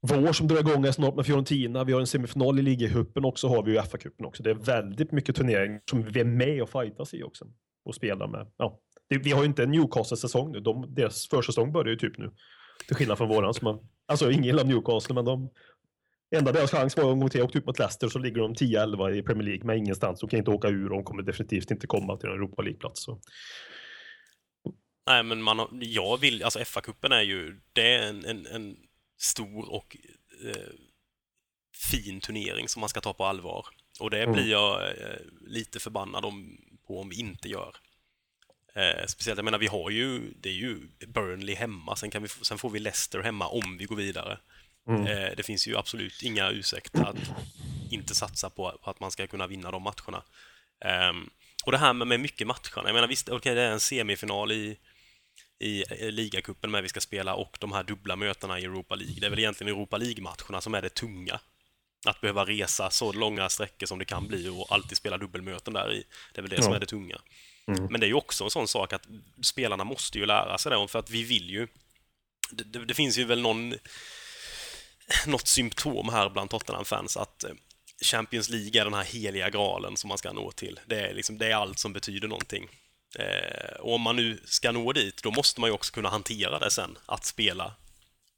vår som drar igång snart med Fiorentina. Vi har en semifinal i ligacupen och så har vi ju FA-cupen också. Det är väldigt mycket turneringar som vi är med och fightas i också och spelar med. Ja. Det, vi har ju inte en Newcastle-säsong nu. De, deras försäsong börjar ju typ nu. Till skillnad från våran. Som har, alltså ingen gillar Newcastle, men de... Enda deras chans var en gång till. åkte ut mot Leicester så ligger de 10-11 i Premier League med ingenstans. De kan inte åka ur och de kommer definitivt inte komma till en Europa League-plats. Så. Nej, men man har, jag vill, alltså FA-cupen är ju, det är en, en, en stor och eh, fin turnering som man ska ta på allvar. Och det Mm. blir jag eh, lite förbannad om, på om vi inte gör. Eh, speciellt, jag menar, vi har ju, det är ju Burnley hemma, sen, kan vi, sen får vi Leicester hemma om vi går vidare. Mm. Eh, det finns ju absolut inga ursäkter att inte satsa på, att man ska kunna vinna de matcherna. Um, och det här med, med mycket matcherna, jag menar visst, okej okay, det är en semifinal i, i ligacupen med vi ska spela och de här dubbla mötena i Europa League. Det är väl egentligen Europa League-matcherna som är det tunga. Att behöva resa så långa sträckor som det kan bli och alltid spela dubbelmöten där i. Det är väl det ja. som är det tunga. Mm. Men det är ju också en sån sak att spelarna måste ju lära sig det, för att vi vill ju... Det, det, det finns ju väl någon... Något symptom här bland Tottenham-fans att eh, Champions League är den här heliga graalen som man ska nå till. Det är, liksom, det är allt som betyder någonting. Eh, och om man nu ska nå dit, då måste man ju också kunna hantera det sen, att spela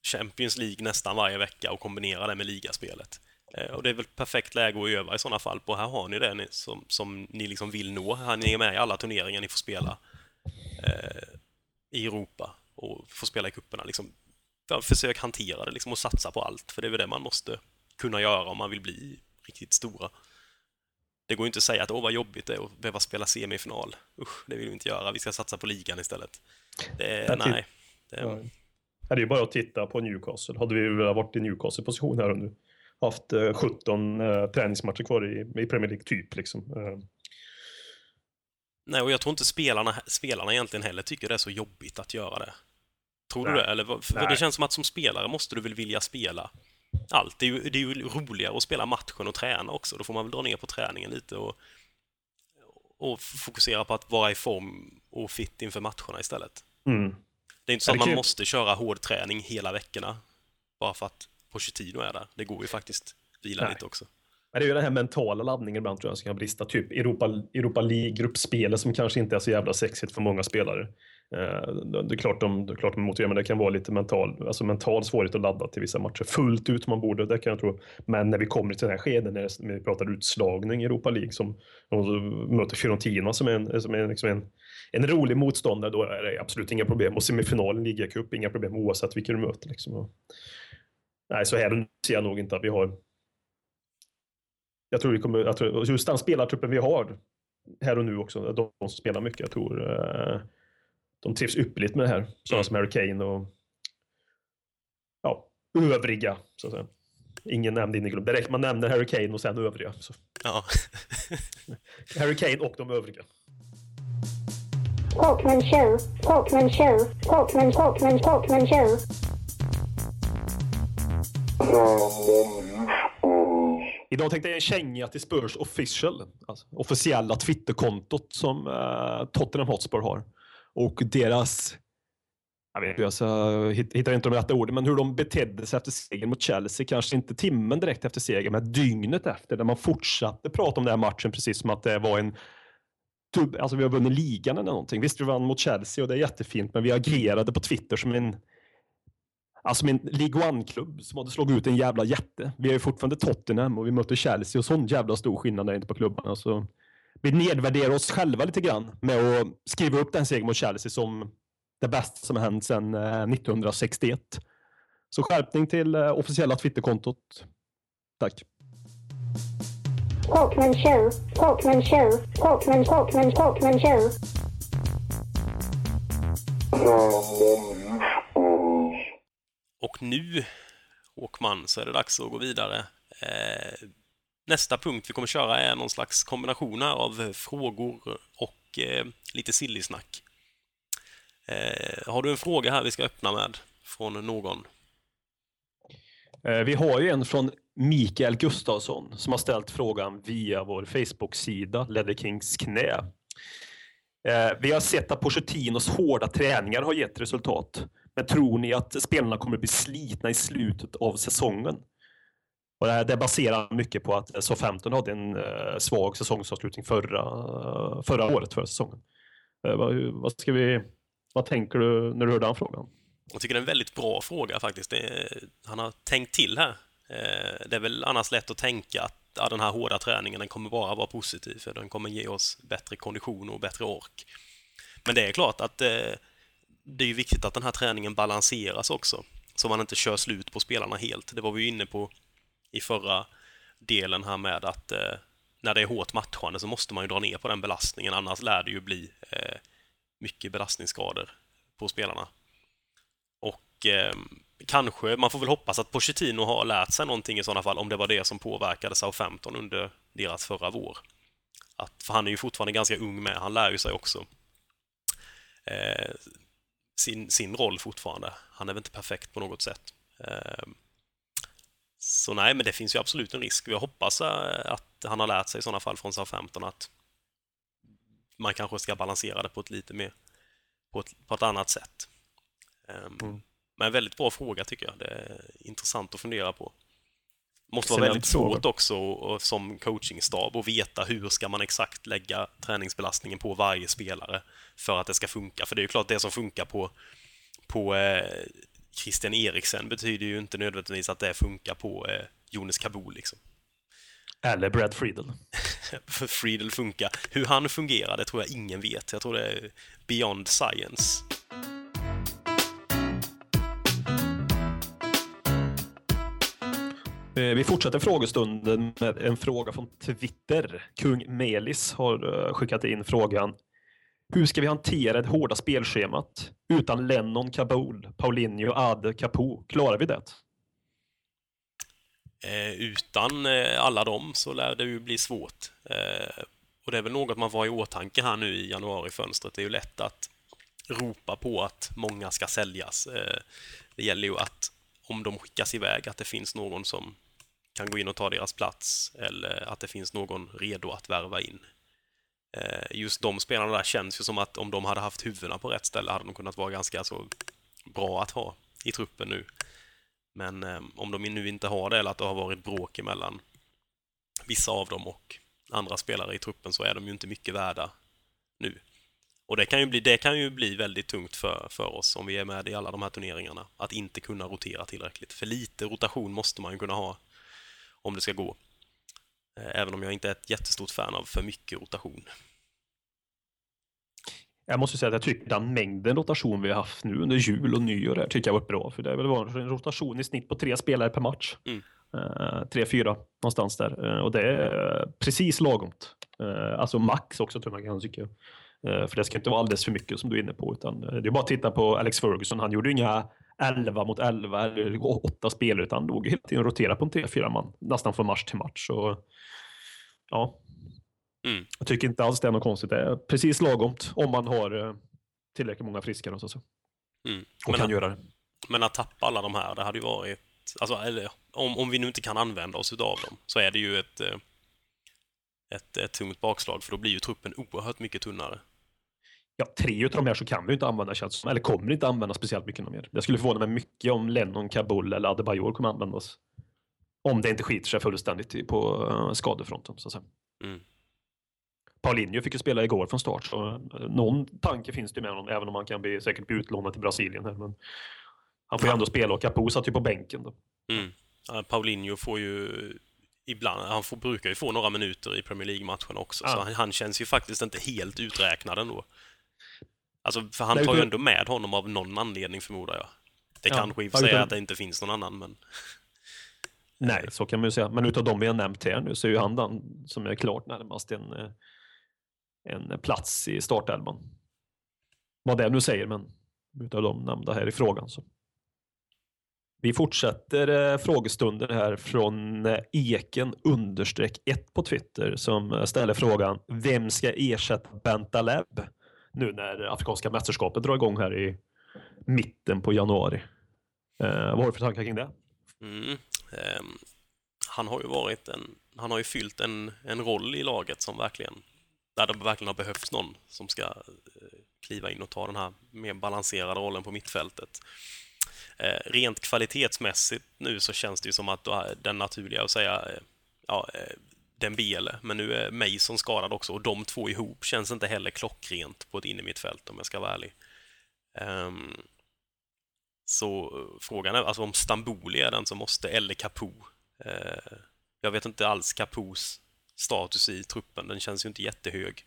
Champions League nästan varje vecka och kombinera det med ligaspelet. Eh, och det är väl perfekt läge att öva i sådana fall på. Här har ni det ni, som, som ni liksom vill nå. Här ni är med i alla turneringar ni får spela eh, i Europa och får spela i kupperna. Liksom, försök hantera det liksom, och satsa på allt, för det är väl det man måste kunna göra om man vill bli riktigt stora. Det går inte att säga att åh vad jobbigt det är att behöva spela semifinal. Usch, det vill vi inte göra. Vi ska satsa på ligan istället. Det, nej. Det, ja. det är ju bara att titta på Newcastle. Hade vi varit i Newcastle-position här och nu haft 17 eh, träningsmatcher kvar i, i Premier League, typ. Liksom. Eh. Nej, och jag tror inte spelarna, spelarna egentligen heller tycker det är så jobbigt att göra det. Tror Nej. du det? Eller, för det känns som att som spelare måste du väl vilja spela allt. Det är, ju, det är ju roligare att spela matchen och träna också. Då får man väl dra ner på träningen lite och, och fokusera på att vara i form och fit inför matcherna istället. Mm. Det är inte så att man måste köra hård träning hela veckorna bara för att Pochettino är där. Det går ju faktiskt vila Nej. lite också. Men det är ju den här mentala laddningen ibland tror jag som kan brista. Typ Europa, Europa League-gruppspelet som kanske inte är så jävla sexigt för många spelare. Eh, det är klart de, det är klart de motiverar, men det kan vara lite mental, alltså mental svårighet att ladda till vissa matcher fullt ut man borde, det kan jag tro. Men när vi kommer till den här skeden, när vi pratar utslagning i Europa League som möter Fiorentina som är en, som är liksom en, en rolig motståndare, då är det absolut inga problem. Och semifinalen, ligacup, inga problem oavsett vilka du möter. Liksom. Nej, så här ser jag nog inte att vi har. Jag tror vi kommer, jag tror, just den spelartruppen vi har här och nu också, de som spelar mycket, jag tror eh, de trivs ypperligt med det här. Sådana mm. som Harry Kane och ja, övriga, så att säga. Ingen nämnd in i gruppen. Direkt man nämner Harry Kane och sen övriga. Så. Ja. [LAUGHS] Harry Kane och de övriga. Talkman show, Talkman show, Talkman, Talkman, Talkman show. Idag tänkte jag en känga till Spurs official, alltså officiella Twitterkontot som eh, Tottenham Hotspur har. Och deras, jag vet inte, alltså, jag hittar inte de rätta orden, men hur de betedde sig efter segern mot Chelsea, kanske inte timmen direkt efter segern, men dygnet efter, där man fortsatte prata om den här matchen precis som att det var en Alltså vi har vunnit ligan eller någonting. Visst, vi vann mot Chelsea och det är jättefint, men vi agerade på Twitter som en Alltså min League One-klubb som hade slagit ut en jävla jätte. Vi är ju fortfarande Tottenham och vi möter Chelsea och sån jävla stor skillnad är inte på klubbarna. Så vi nedvärderar oss själva lite grann med att skriva upp den segern mot Chelsea som det bästa som har hänt sedan 1961. Eh, så skärpning till eh, officiella Twitterkontot. Tack. Talkman show, Talkman show, Talkman, Talkman, Talkman show. Och nu, Håkman, så är det dags att gå vidare. Eh, nästa punkt vi kommer köra är någon slags kombination av frågor och eh, lite sillisnack. Eh, har du en fråga här vi ska öppna med från någon? Eh, vi har ju en från Mikael Gustafsson som har ställt frågan via vår Facebook-sida Leather Kings knä. Eh, vi har sett att Pochettinos hårda träningar har gett resultat. Men tror ni att spelarna kommer att bli slitna i slutet av säsongen? Och det, här, det baserar mycket på att SA-15 hade en uh, svag säsongsavslutning förra, uh, förra året, förra säsongen. Uh, vad, vad, ska vi, vad tänker du när du hör den frågan? Jag tycker det är en väldigt bra fråga faktiskt. Är, han har tänkt till här. Det är väl annars lätt att tänka att ja, den här hårda träningen den kommer bara vara positiv, för den kommer ge oss bättre kondition och bättre ork. Men det är klart att det är viktigt att den här träningen balanseras också, så man inte kör slut på spelarna helt. Det var vi ju inne på i förra delen här med att eh, när det är hårt matchande så måste man ju dra ner på den belastningen, annars lär det ju bli eh, mycket belastningsskador på spelarna. Och eh, kanske, man får väl hoppas att Pochettino har lärt sig någonting i sådana fall, om det var det som påverkade Southampton under deras förra vår. Att, för han är ju fortfarande ganska ung med, han lär ju sig också eh, sin, sin roll fortfarande. Han är väl inte perfekt på något sätt. Eh, så nej, men det finns ju absolut en risk. Jag hoppas eh, att han har lärt sig i sådana fall från Southampton att man kanske ska balansera det på ett lite mer på ett, på ett annat sätt. Um, mm. Men en väldigt bra fråga tycker jag. Det är intressant att fundera på. Måste vara väldigt svårt också och, som coachingstab att veta hur ska man exakt lägga träningsbelastningen på varje spelare för att det ska funka. För det är ju klart, det som funkar på, på eh, Christian Eriksen betyder ju inte nödvändigtvis att det funkar på eh, Jonas Kabul. Liksom. Eller Brad Friedel. [LAUGHS] Friedel funkar. Hur han fungerar, det tror jag ingen vet. Jag tror det är beyond science. Eh, vi fortsätter frågestunden med en fråga från Twitter. Kung Melis har eh, skickat in frågan. Hur ska vi hantera det hårda spelschemat? Utan Lennon, Kabul, Paulinho, Ade, Capo. Klarar vi det? Eh, utan eh, alla dem så lär det ju bli svårt. Eh, och det är väl något man var i åtanke här nu i januarifönstret. Det är ju lätt att ropa på att många ska säljas. Eh, det gäller ju att om de skickas iväg, att det finns någon som kan gå in och ta deras plats eller att det finns någon redo att värva in. Eh, just de spelarna där känns ju som att om de hade haft huvudena på rätt ställe hade de kunnat vara ganska så bra att ha i truppen nu. Men eh, om de nu inte har det eller att det har varit bråk emellan vissa av dem och andra spelare i truppen så är de ju inte mycket värda nu. Och det kan ju bli, det kan ju bli väldigt tungt för, för oss om vi är med i alla de här turneringarna. Att inte kunna rotera tillräckligt. För lite rotation måste man ju kunna ha om det ska gå. Eh, även om jag inte är ett jättestort fan av för mycket rotation. Jag måste säga att jag tycker den mängden rotation vi har haft nu under jul och nyår här tycker jag varit bra. För det har väl varit en rotation i snitt på tre spelare per match. Mm. Uh, tre, fyra någonstans där. Uh, och det är precis lagomt. Uh, alltså max också tror jag man kan tycka. För det ska inte vara alldeles för mycket som du är inne på. Utan det är bara att titta på Alex Ferguson. Han gjorde inga 11 mot 11 eller 8 spelare utan låg hela tiden och roterade på en 3-4 man. Nästan från match till match. Så, ja, Mm. Jag tycker inte alls det är något konstigt. Det är precis lagomt om man har eh, tillräckligt många friska. Och, så. Mm. och kan att, göra det. Men att tappa alla de här, det hade ju varit... Alltså, eller, om, om vi nu inte kan använda oss av dem så är det ju ett, eh, ett, ett tungt bakslag för då blir ju truppen oerhört mycket tunnare. Ja, tre av de här så kan vi inte använda känns eller kommer inte använda speciellt mycket mer. Det skulle förvåna mig mycket om Lennon, Kabul eller Adebayor kommer användas. Om det inte skiter sig fullständigt på uh, skadefronten så att säga. Mm. Paulinho fick ju spela igår från start, så eh, någon tanke finns det med honom, även om han kan bli, säkert bli utlånad till Brasilien. Här, men han får ju ändå spela och Capo satt ju på bänken. Då. Mm. Paulinho får ju ibland, han får, brukar ju få några minuter i Premier League-matchen också, ja. så han, han, känns ju faktiskt inte helt uträknad ändå. Alltså, för han Nej, tar ju ändå med honom av någon anledning förmodar jag. Det ja, kanske i och för sig är att det inte finns någon annan, men... Nej, så kan man ju säga. Men utav de vi har nämnt här nu så är ju han den som är klart närmast en eh, en plats i startelvan. Vad det nu säger, men utav de nämnda här i frågan. Så. Vi fortsätter eh, frågestunden här från eh, Eken understreck 1 på Twitter som ställer frågan Vem ska ersätta Bentaleb nu när Afrikanska mästerskapet drar igång här i mitten på januari? Eh, vad har du för tankar kring det? Mm, eh, han har ju varit en, han har ju fyllt en, en roll i laget som verkligen där det verkligen har behövts någon som ska eh, kliva in och ta den här mer balanserade rollen på mittfältet. Eh, rent kvalitetsmässigt nu så känns det ju som att den naturliga att säga eh, ja, eh, Dembele, men nu är Mason skadad också och de två ihop känns inte heller klockrent på ett innermittfält om jag ska vara ärlig. Um, så eh, frågan är alltså om Stamboli är den som måste, eller Capo. Uh, jag vet inte alls Capos status i truppen. Den känns ju inte jättehög.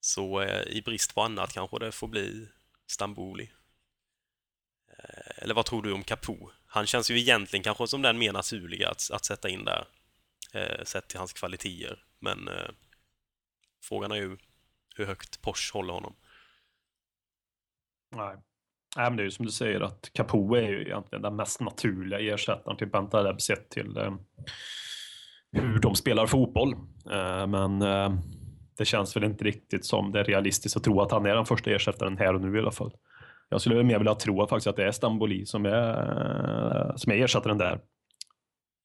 Så uh, i brist på annat kanske det får bli Stamboli. Uh, eller vad tror du om Capo? Han känns ju egentligen kanske som den mer naturliga att, att sätta in där, eh, sett till hans kvaliteter. Men eh, frågan är ju hur högt Porsche håller honom. Nej. Nej, men det är ju som du säger att Capo är ju egentligen den mest naturliga ersättaren till Bentaleb sett till eh, hur de spelar fotboll. Eh, men eh, det känns väl inte riktigt som det är realistiskt att tro att han är den första ersättaren här och nu i alla fall. Jag skulle mer vilja tro faktiskt att det är Stamboli som är, eh, som är ersättaren där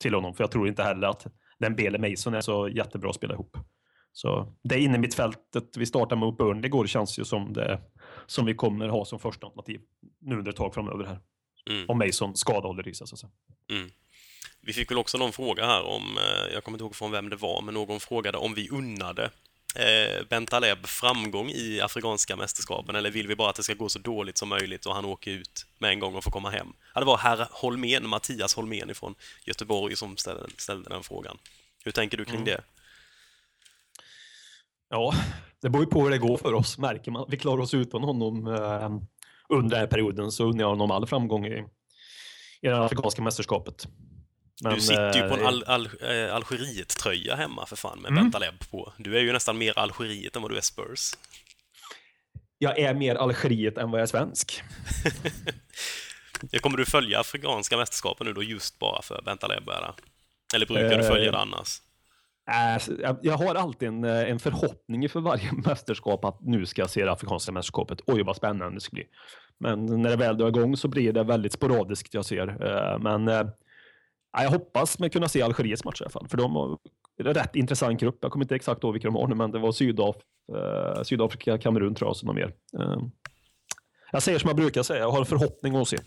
till honom, för jag tror inte heller att den Bele Mason är så jättebra att spela ihop. Så det inne mittfältet vi startade mot Burnley igår känns ju som det som vi kommer ha som första alternativ nu under ett tag framöver här. Mm. Om Mason skada håller i sig så att säga. Mm. Vi fick väl också någon fråga här om, eh, jag kommer inte ihåg från vem det var, men någon frågade om vi unnade eh, Bentaleb framgång i Afrikanska mästerskapen eller vill vi bara att det ska gå så dåligt som möjligt och han åker ut med en gång och får komma hem? Ja, det var herr Holmén, Mattias Holmén från Göteborg som ställde, ställde den frågan. Hur tänker du kring mm. det? Ja, det beror ju på hur det går för oss. Märker man att vi klarar oss utan honom eh, under den här perioden så unnar jag honom all framgång i, i det afrikanska mästerskapet. Men, du sitter ju på en eh, Al Al äh, Algeriet-tröja hemma för fan med mm. Bentaleb på. Du är ju nästan mer Algeriet än vad du är Spurs. Jag är mer Algeriet än vad jag är svensk. [LAUGHS] kommer du följa afrikanska mästerskapen nu då just bara för Bentaleb? Eller, eller brukar du följa det annars? Jag har alltid en, eh, en förhoppning för varje [LAUGHS] mästerskap att nu ska jag se det afrikanska mästerskapet. Oj, vad spännande det ska bli. Men när det väl drar igång så blir det väldigt sporadiskt jag ser. Eh, men jag hoppas med kunna se Algeriets match i alla fall, för de har en rätt intressant grupp. Jag kommer inte exakt ihåg vilka de har nu, men det var Sydaf äh, Sydafrika, Kamerun tror jag som var mer. Jag säger som jag brukar säga, jag har en förhoppning att se.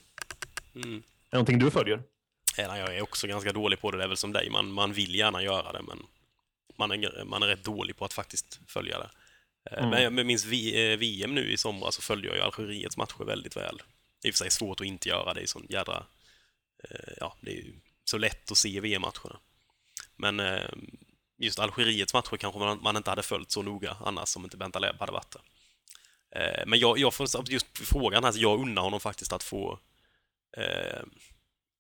Mm. Är det någonting du följer? jag är också ganska dålig på det, det är väl som dig, man, man vill gärna göra det, men man är, man är rätt dålig på att faktiskt följa det. Eh, mm. Men jag minns VM eh, nu i somras så följde jag ju Algeriets matcher väldigt väl. I och för sig svårt att inte göra det i sån jädra... Eh, ja, det är ju så lätt att se VM-matcherna. Men just Algeriets matcher kanske man, man, inte hade följt så noga annars om inte Bentaleb hade varit där. Men jag, jag får just frågan här, jag unnar honom faktiskt att få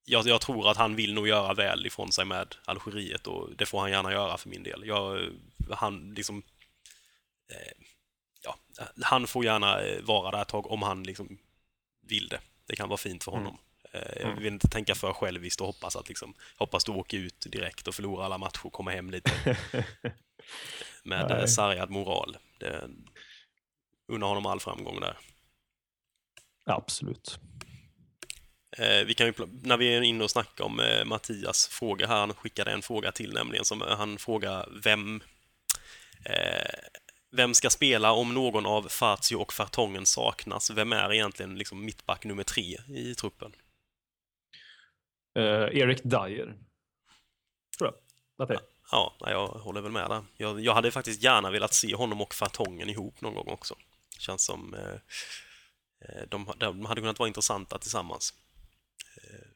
jag, jag, tror att han vill nog göra väl ifrån sig med Algeriet och det får han gärna göra för min del. Jag, han liksom... Eh, ja, han får gärna eh, vara där ett tag om han liksom vill det. Det kan vara fint för mm. honom. Mm. Eh, jag vill inte tänka för själviskt och hoppas att liksom, hoppas du åker ut direkt och förlorar alla matcher och kommer hem lite [LAUGHS] med eh, sargad moral. Det, unnar honom all framgång där. Absolut. Eh, vi kan ju, när vi är inne och snackar om eh, Mattias fråga här, han skickade en fråga till nämligen, som eh, han frågar vem vem ska spela om någon av Fazio och Fartongen saknas? Vem är egentligen liksom mittback nummer tre i truppen? Eh, uh, Erik Dyer. Tror jag. Det är. Ja, jag håller väl med där. Jag, jag, hade faktiskt gärna velat se honom och Fartongen ihop någon gång också. Känns som eh, eh, de, de hade kunnat vara intressanta tillsammans. Eh,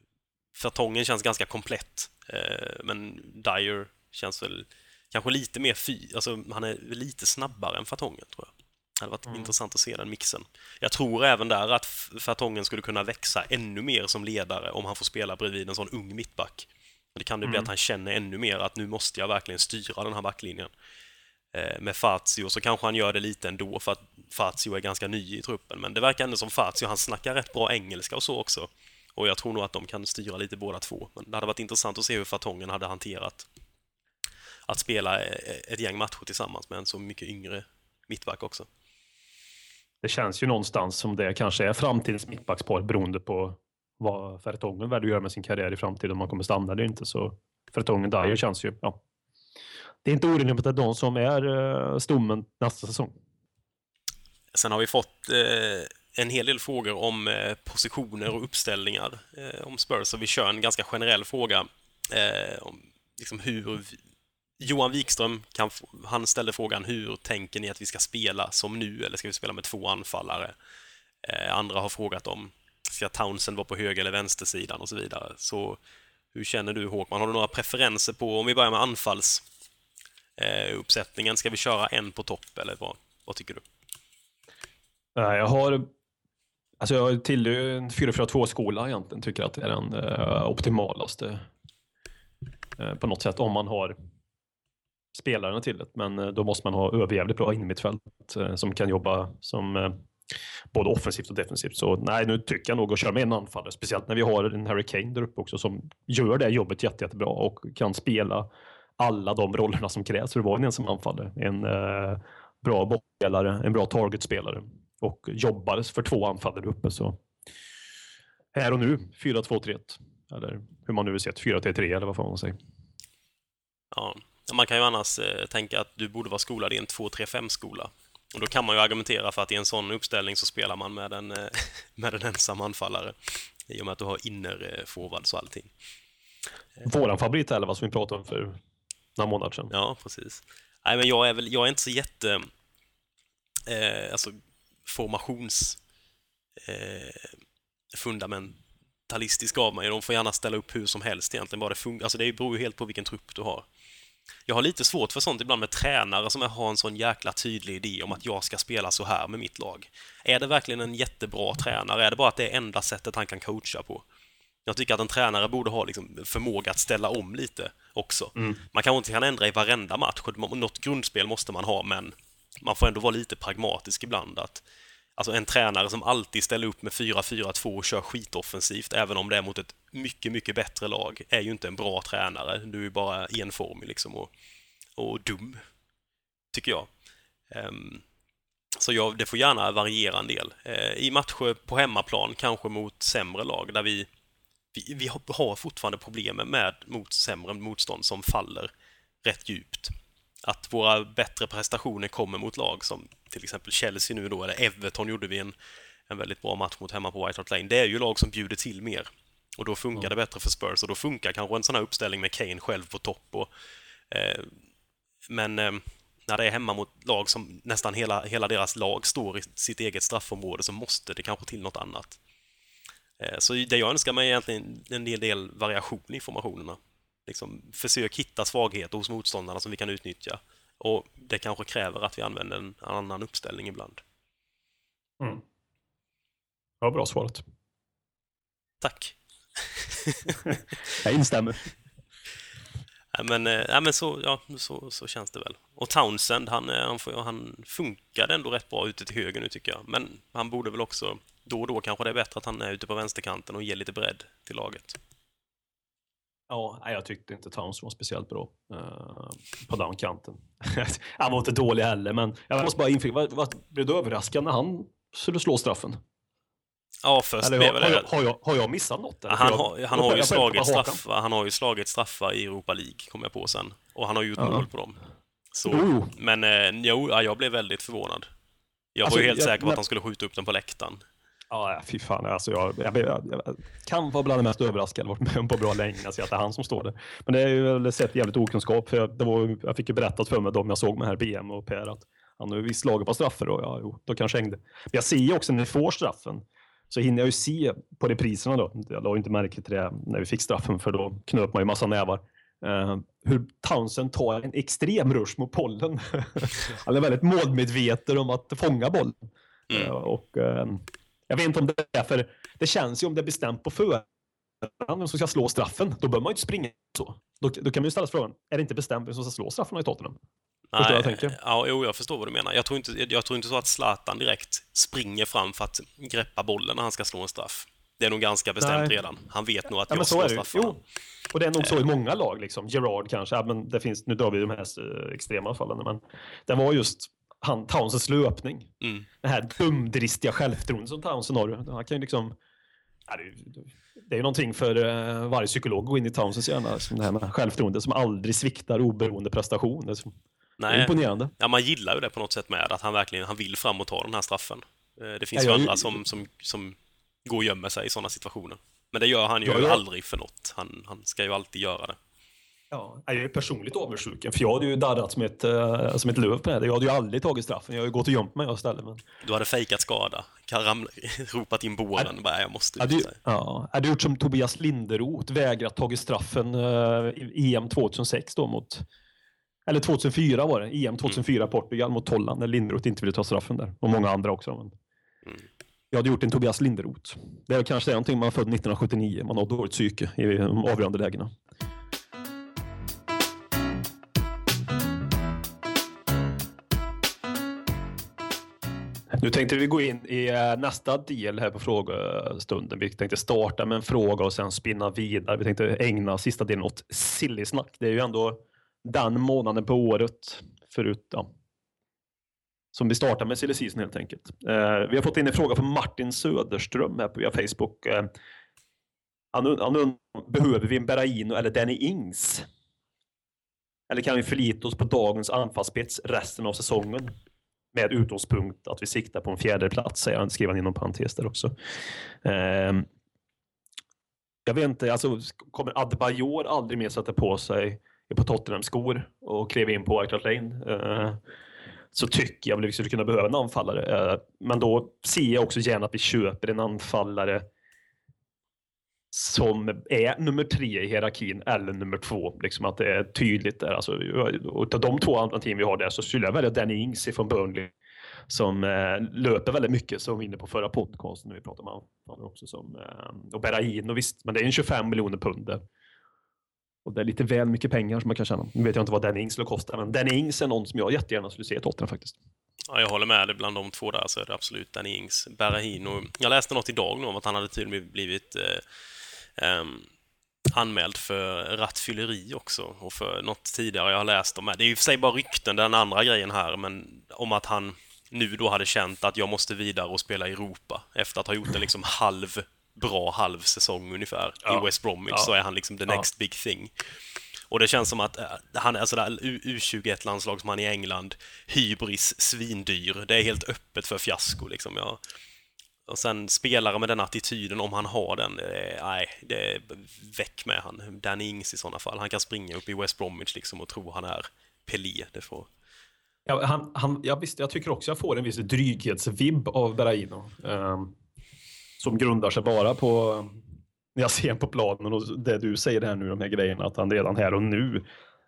Fartongen känns ganska komplett, eh, men Dyer känns väl kanske lite mer fy... Alltså, han är lite snabbare än Fartongen, tror jag. Det hade varit mm. intressant att se den mixen. Jag tror även där att Fartongen skulle kunna växa ännu mer som ledare om han får spela bredvid en sån ung mittback. Det kan det mm. bli att han känner ännu mer att nu måste jag verkligen styra den här backlinjen. Eh, med Fazio så kanske han gör det lite ändå för att Fazio är ganska ny i truppen, men det verkar ändå som Fazio, han snackar rätt bra engelska och så också. Och jag tror nog att de kan styra lite båda två. Men det hade varit intressant att se hur Fartongen hade hanterat att spela ett gäng matcher tillsammans med en så mycket yngre mittback också. Det känns ju någonstans som det kanske är framtidens mittbackspar beroende på vad Fertongen väljer att göra med sin karriär i framtiden, om han kommer stanna eller inte. Så Fertongen Dyer känns ju, ja. Det är inte orimligt att det är de som är eh, stommen nästa säsong. Sen har vi fått eh, en hel del frågor om eh, positioner och uppställningar eh, om Spurs, så vi kör en ganska generell fråga eh, om liksom hur Johan Wikström, kan, han ställde frågan hur tänker ni att vi ska spela som nu, eller ska vi spela med två anfallare? Eh, andra har frågat om ska Townsend vara på höger eller vänstersidan och så vidare. Så hur känner du Håkman? Har du några preferenser på, om vi börjar med anfallsuppsättningen, eh, ska vi köra en på topp eller vad, vad tycker du? Eh, jag har Alltså jag tillhör en 4-4-2-skola egentligen. Tycker att det är den eh, optimalaste på något sätt om man har spelarna till det. Men eh, då måste man ha överjävligt bra innermittfält eh, som kan jobba som eh, både offensivt och defensivt. Så nej, nu tycker jag nog att köra med en anfallare, speciellt när vi har en Harry Kane där uppe också som gör det jobbet jätte, jättebra och kan spela alla de rollerna som krävs för att vara en ensam anfallare. En eh, bra bollspelare, en bra targetspelare och jobbades för två anfallare uppe. Så här och nu 4-2-3-1 eller hur man nu vill se det, 4-3-3 eller vad får man säga. Ja, man kan ju annars eh, tänka att du borde vara skolad i en 2-3-5-skola. Och då kan man ju argumentera för att i en sån uppställning så spelar man med en, eh, [LAUGHS] med en ensam anfallare. I och med att du har innerforwards och allting. Våran favoritelva som vi pratade om för några månader sedan. Ja, precis. Nej, men jag är väl, jag är inte så jätte... Eh, alltså, formations... Eh, fundamentalistisk av mig. De får gärna ställa upp hur som helst egentligen. Bara det, alltså, det beror ju helt på vilken trupp du har. Jag har lite svårt för sånt ibland med tränare som har en sån jäkla tydlig idé om att jag ska spela så här med mitt lag. Är det verkligen en jättebra tränare? Är det bara att det är enda sättet han kan coacha på? Jag tycker att en tränare borde ha liksom förmåga att ställa om lite också. Man kanske inte kan ändra i varenda match, något grundspel måste man ha, men man får ändå vara lite pragmatisk ibland. Att, alltså en tränare som alltid ställer upp med 4-4-2 och kör skitoffensivt, även om det är mot ett mycket, mycket bättre lag, är ju inte en bra tränare. Du är bara enformig liksom och, och dum, tycker jag. Um, så jag, det får gärna variera en del. Uh, I matcher på hemmaplan, kanske mot sämre lag, där vi vi, vi har- har fortfarande problem med mot sämre motstånd som faller rätt djupt. Att våra bättre prestationer kommer mot lag som till exempel Chelsea nu då, eller Everton gjorde vi en, en väldigt bra match mot hemma på White Hart Lane. Det är ju lag som bjuder till mer. Och då funkar det bättre för Spurs och då funkar kanske en sån här uppställning med Kane själv på topp. Och, eh, men eh, när det är hemma mot lag som nästan hela, hela deras lag står i sitt eget straffområde så måste det kanske till något annat. Eh, Så det jag önskar mig är egentligen en del, del variation i formationerna. Liksom, försök hitta svagheter hos motståndarna som vi kan utnyttja. Och det kanske kräver att vi använder en annan uppställning ibland. Mm. Ja, bra svarat. Tack! Jag instämmer. [LAUGHS] Men, eh, nej, men så, ja, så, så känns det väl. Och Townsend, han, eh, han, han funkade ändå rätt bra ute till höger nu tycker jag. Men han borde väl också, då och då kanske det är bättre att han är ute på vänsterkanten och ger lite bredd till laget. Ja, jag tyckte inte Towns var speciellt bra eh, på den kanten. [LAUGHS] han var inte dålig heller, men jag måste bara inflika, vad, vad, blev du överraskad när han skulle slå straffen? Ja, först Eller blev har, har, det... jag, har, jag, har jag missat något? eller? Han har, jag- han har ju jag slagit straffar, han har ju slagit straffar i Europa League, kom jag på sen. Och han har gjort Ja. mål på dem. Så, jo. Men eh, jo, ja, jag blev väldigt förvånad. Jag Alltså, var ju helt jag- säker på att han skulle skjuta upp den på läktaren. Ja, fy fan. Alltså jag, jag, jag, jag kan vara bland det mest överraskade jag varit med om på bra länge att se att det är han som står där. Men det är ju väl sett jävligt okunskap. För jag, det var, jag fick ju berättat för mig, de jag såg med här BM och Per, att han har visst slagit på straffer och ja, jo, då kanske hängde. Men jag ser ju också när vi får straffen, så hinner jag ju se på repriserna då. Jag la ju inte märke till det när vi fick straffen, för då knöp man ju massa nävar. Eh, hur Townsend tar en extrem rush mot bollen. [LAUGHS] han är väldigt målmedveten om att fånga bollen. Mm. Eh, och, eh, jag vet inte om det är för det känns ju om det är bestämt på förhand vem som ska slå straffen. Då behöver man ju inte springa så. Då, då kan man ju ställa sig frågan, är det inte bestämt vem som ska slå straffen i Tottenham? Förstår vad jag tänker? Ja, jo, jag förstår vad du menar. Jag tror, inte, jag tror inte så att Zlatan direkt springer fram för att greppa bollen när han ska slå en straff. Det är nog ganska bestämt Nej. redan. Han vet nog att Ja, jag slår straffarna. Jo. Och det är nog så i många lag, liksom. Gerard kanske, ja, men det finns, nu drar vi de här eh, extrema fallen, men det var just han, Townsends löpning. Mm. Det här dumdristiga självförtroendet som Townsend har. Han kan ju liksom... Ja, det, är ju- någonting för eh, varje psykolog att gå in i Townsends hjärna, som det här med självförtroende som aldrig sviktar oberoende prestation. Det Nej, imponerande. ja, man gillar ju det på något sätt med att han verkligen han vill fram och ta den här straffen. Eh, Det finns Ja, ju andra som, som, som går och gömmer sig i sådana situationer. Men det gör han ju Ja, jag- aldrig för något. Han, han ska ju alltid göra det. Ja, jag är personligt avundsjuk, för jag hade ju darrat som ett, eh, som ett löv på det. Jag hade ju aldrig tagit straffen. Jag har ju gått och gömt mig istället. Men... Du hade fejkat skada, ramla, [LAUGHS] ropat in båren, bara jag måste Hade, ja, hade gjort som Tobias Linderoth, vägrat tagit straffen eh, i EM 2006 då mot, eller 2004 var det, EM 2004 Portugal mot Holland, när Linderoth inte ville ta straffen där. Och många andra också. Men... Mm. Jag hade gjort en Tobias Linderoth. Det är kanske någonting man är född 1979, man har dåligt psyke i de avgörande lägena. Nu tänkte vi gå in i eh, nästa del här på frågestunden. Vi tänkte starta med en fråga och sen spinna vidare. Vi tänkte ägna sista delen åt sillysnack. Det är ju ändå den månaden på året förut, ja, som vi startar med silly season helt enkelt. Eh, vi har fått in en fråga från Martin Söderström här på via Facebook. Eh, han, han undrar, behöver vi en Berraino eller Danny Ings? Eller kan vi förlita oss på dagens anfallsspets resten av säsongen? Med utgångspunkt att vi siktar på en fjärde plats, säger han, skriver han inom parentes där också. Eh, jag vet inte, alltså, kommer Adebayor aldrig mer sätta på sig på Tottenham-skor och kliva in på White Lane? Eh, så tycker jag väl att vi skulle kunna behöva en anfallare. Ehm, men då ser jag också gärna att vi köper en anfallare som är nummer tre i hierarkin eller nummer två. Liksom att det är tydligt där. Alltså, utav de två alternativen vi har där så skulle jag välja Danny Ings från Burnley som eh, löper väldigt mycket som vi var inne på förra podcasten när vi pratade om honom också som eh, och Berahino visst, men det är en 25 miljoner pund där. Och det är lite väl mycket pengar som man kan tjäna. Nu vet jag inte vad Danny Ings skulle kosta, men Danny Ings är någon som jag jättegärna skulle se i Tottenham faktiskt. Ja, jag håller med dig. Bland de två där så är det absolut Danny Ings. Berahino. Jag läste något idag nu om att han hade tydligen blivit eh, anmäld för rattfylleri också och för något tidigare jag har läst om. Det är ju för sig bara rykten, den andra grejen här, men om att han nu då hade känt att jag måste vidare och spela i Europa efter att ha gjort en liksom halv bra halv säsong ungefär ja. i West Bromwich ja. så är han liksom the next ja. big thing. Och det känns som att eh, han är sådär U21-landslag som han i England, hybris, svindyr. Det är helt öppet för fiasko liksom. Ja. Och sen spelare med den attityden, om han har den, nej, det är väck med han. Danny Ings i sådana fall. Han kan springa upp i West Bromwich liksom och tro han är Pelé. Det får... Ja, han, han, ja, visst, jag tycker också jag får en viss dryghetsvibb av Berraino. Eh, som grundar sig bara på när jag ser på planen och det du säger här nu, de här grejerna, att han redan här och nu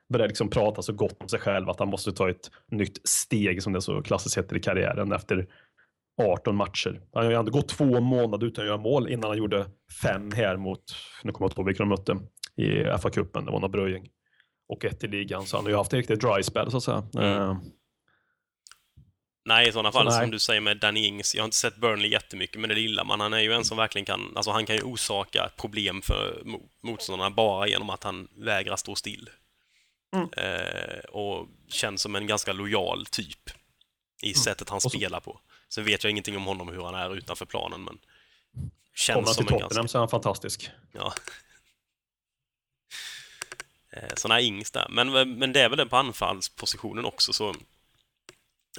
börjar liksom prata så gott om sig själv att han måste ta ett nytt steg som det så klassiskt heter i karriären efter 18 matcher. Han har ändå gått två månader utan att göra mål innan han gjorde fem här mot, nu kommer jag inte ihåg vilka de mötte, i FA-cupen, det var några bröjing. Och ett i ligan, så han har ju haft en riktig dry spell så att säga. Mm. Uh, Nej, i sådana fall så som du säger med Danny Ings. Jag har inte sett Burnley jättemycket, men det lilla man. Han är ju en som verkligen kan, alltså han kan ju orsaka problem för motståndarna bara genom att han vägrar stå still. Mm. Eh, och känns som en ganska lojal typ i mm. sättet han så, spelar på. Sen vet jag ingenting om honom hur han är utanför planen, men känns Kommer han till Tottenham ganska... så är han fantastisk. Ja. [LAUGHS] Eh, så nej, Ings där. Men, men det är väl det på anfallspositionen också, så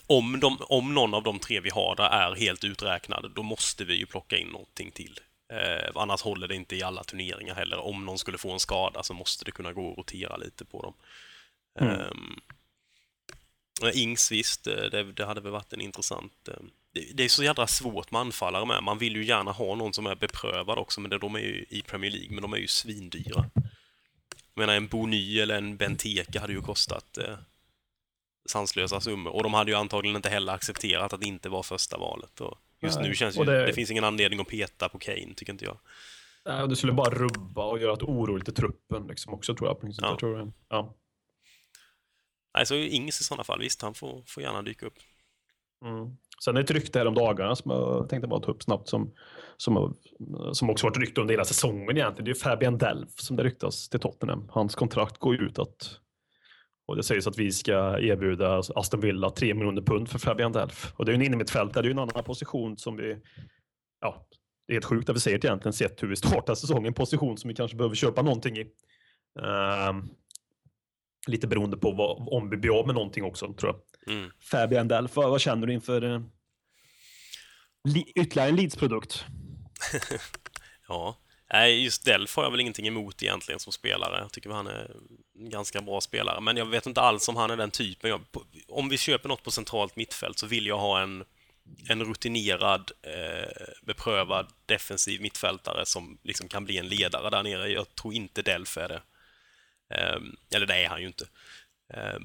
om, de, om någon av de tre vi har där är helt uträknade, då måste vi ju plocka in någonting till. Eh, annars håller det inte i alla turneringar heller. Om någon skulle få en skada så måste det kunna gå att rotera lite på dem. Mm. Eh, Ings visst, eh, det, det, hade väl varit en intressant... Eh, det, det, är så jädra svårt med anfallare med. Man vill ju gärna ha någon som är beprövad också, men det, de är ju i Premier League, men de är ju svindyra. Jag menar, en Bony eller en Benteke hade ju kostat eh, sanslösa summor. Och de hade ju antagligen inte heller accepterat att det inte var första valet. Och just Nej. nu känns ju, det... det finns ingen anledning att peta på Kane, tycker inte jag. Nej, det skulle bara rubba och göra ett oroligt i truppen liksom också tror jag. Ja. jag tror, ja. Nej, så Ings i sådana fall, visst, han får, får gärna dyka upp. Mm. Sen är det ett rykte här om dagarna som jag tänkte bara ta upp snabbt som, som, som också varit rykte under hela säsongen egentligen. Det är Fabian Delf som det ryktas till Tottenham. Hans kontrakt går ut att och det sägs att vi ska erbjuda Aston Villa 3 miljoner pund för Fabian Delf. Och det är ju en innermittfältare, det är ju en annan position som vi... Ja, det är helt sjukt att vi säger det egentligen, sett hur vi startar säsongen. En position som vi kanske behöver köpa någonting i. Uh, lite beroende på vad, om vi blir av med någonting också, tror jag. Mm. Fabian Delf, vad, vad, känner du inför uh, ytterligare en Leeds-produkt? [LAUGHS] ja, Nej, just Delf har jag väl ingenting emot egentligen som spelare. Jag tycker han är en ganska bra spelare, men jag vet inte alls om han är den typen. Jag, om vi köper något på centralt mittfält så vill jag ha en, en rutinerad, eh, beprövad defensiv mittfältare som liksom kan bli en ledare där nere. Jag tror inte Delf är det. Eh, eller det är han ju inte. Eh,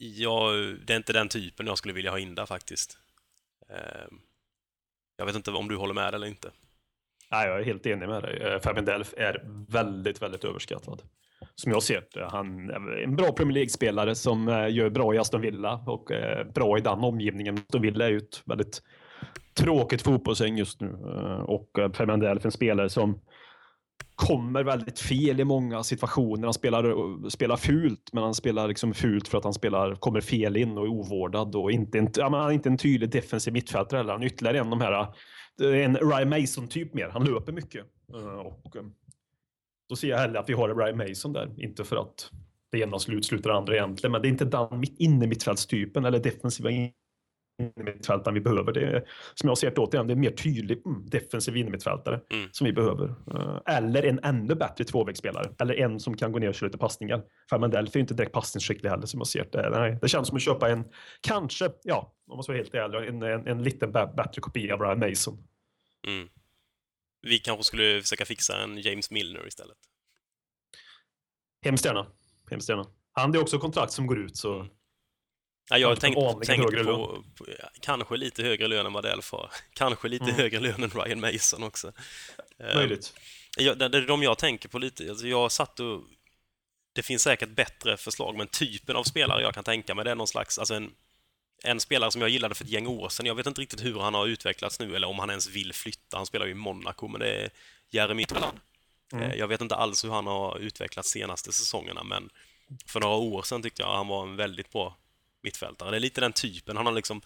jag, det är inte den typen jag skulle vilja ha in där faktiskt. Ehm, jag vet inte om du håller med eller inte. Nej, jag är helt enig med dig. Eh, Fabian Delf är väldigt, väldigt överskattad. Som jag ser det. Han är en bra Premier League-spelare som eh, gör bra i Aston Villa och eh, bra i den omgivningen. Aston Villa är ju ett väldigt tråkigt fotbollsgäng just nu och Fabian Delf är en spelare som kommer väldigt fel i många situationer. Han spelar, spelar fult, men han spelar liksom fult för att han spelar, kommer fel in och är ovårdad och inte en, ja, han är inte en tydlig defensiv mittfältare heller. Han är ytterligare en av de här, en Ryan Mason-typ mer. Han löper mycket. Eh, och eh, då ser jag hellre att vi har en Ryan Mason där, inte för att det ena slutar det andra egentligen, men det är inte den inne mittfältstypen eller defensiva innermittfältaren vi behöver. Det är, som jag ser det återigen, det är en mer tydlig mm, defensiv innermittfältare mm. som vi behöver. Uh, eller en ännu bättre tvåvägsspelare. Eller en som kan gå ner och köra lite passningar. För Mendelf är inte direkt passningsskicklig heller som jag ser det. Nej, det känns som att köpa en, kanske, ja, om man ska vara helt ärlig, en, en, en lite bättre kopia av Ryan Mason. Mm. Vi kanske skulle försöka fixa en James Milner istället. Hemskt gärna. Hemskt gärna. Han är också kontrakt som går ut så mm. Ja, jag tänkte tänkt på, på, kanske lite högre lön än vad Delf har. Kanske lite mm. högre lön än Ryan Mason också. Eh, Möjligt. Ja, det är de jag tänker på lite. Alltså jag satt och... Det finns säkert bättre förslag, men typen av spelare jag kan tänka mig det är någon slags... Alltså en, en spelare som jag gillade för ett gäng år sedan. Jag vet inte riktigt hur han har utvecklats nu eller om han ens vill flytta. Han spelar ju i Monaco, men det är Jeremy Tolan. Mm. Eh, jag vet inte alls hur han har utvecklats senaste säsongerna, men för några år sedan tyckte jag han var en väldigt bra mittfältare. Det är lite den typen. Han har liksom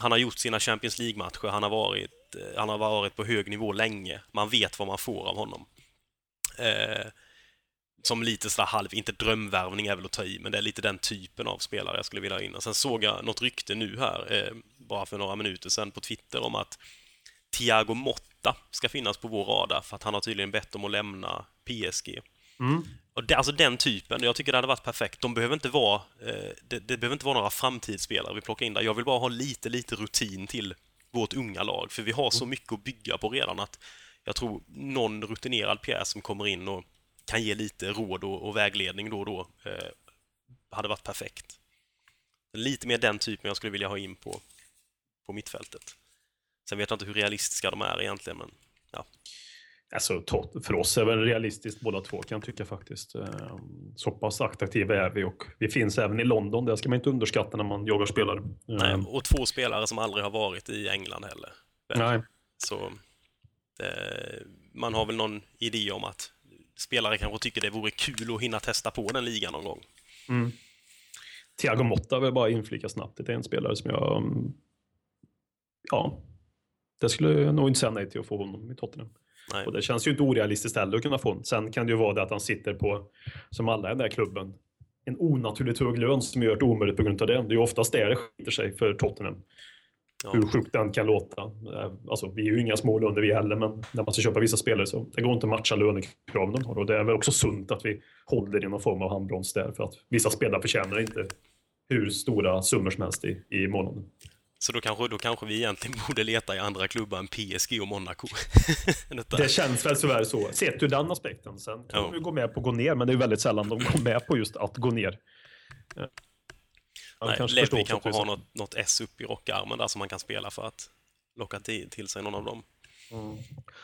han har gjort sina Champions League-matcher, han har, varit, eh, han har varit på hög nivå länge. Man vet vad man får av honom. Eh, som lite sådär halv, inte drömvärvning är väl att ta i, men det är lite den typen av spelare jag skulle vilja ha in. Och sen såg jag något rykte nu här, eh, bara för några minuter sedan på Twitter om att Thiago Motta ska finnas på vår radar för att han har tydligen bett om att lämna PSG. Mm. Och det, alltså den typen, jag tycker det hade varit perfekt. De behöver inte vara, eh, det, det, behöver inte vara några framtidsspelare vi plockar in där. Jag vill bara ha lite, lite rutin till vårt unga lag, för vi har så mycket att bygga på redan att jag tror någon rutinerad pjäs som kommer in och kan ge lite råd och, och vägledning då och då eh, hade varit perfekt. Lite mer den typen jag skulle vilja ha in på, på mittfältet. Sen vet jag inte hur realistiska de är egentligen, men ja. Alltså, för oss är det realistiskt båda två kan jag tycka faktiskt. Ehm, så pass attraktiva är vi och vi finns även i London. Det ska man inte underskatta när man jagar spelare. Nej, ehm. och två spelare som aldrig har varit i England heller. Nej. Så det, man har väl någon idé om att spelare kanske tycker det vore kul att hinna testa på den ligan någon gång. Mm. Thiago Motta vill bara inflika snabbt. Det är en spelare som jag... Mm, ja, det skulle jag nog inte säga nej till att få honom i Tottenham. Nej. Och det känns ju inte orealistiskt heller att kunna få. Sen kan det ju vara det att han sitter på, som alla i den där klubben, en onaturligt hög lön som gör det omöjligt på grund av det. Det är ju oftast det det skiter sig för Tottenham. Ja. Hur sjukt den kan låta. Eh, alltså, vi är ju inga små löner vi heller, men när man ska köpa vissa spelare så det går inte att matcha lönekraven de har. Och det är väl också sunt att vi håller i någon form av handbroms där, för att vissa spelare förtjänar inte hur stora summor som helst i, i månaden. Så då kanske, då kanske vi egentligen [LAUGHS] borde leta i andra klubbar än PSG och Monaco. [LAUGHS] det känns väl tyvärr så, sett ur den aspekten. Sen kan ja. de gå med på att gå ner, men det är väldigt sällan de går med på just att gå ner. Ja. Nej, kanske Levi kanske har något, något S upp i rockarmen där som man kan spela för att locka till, till sig någon av dem. Mm.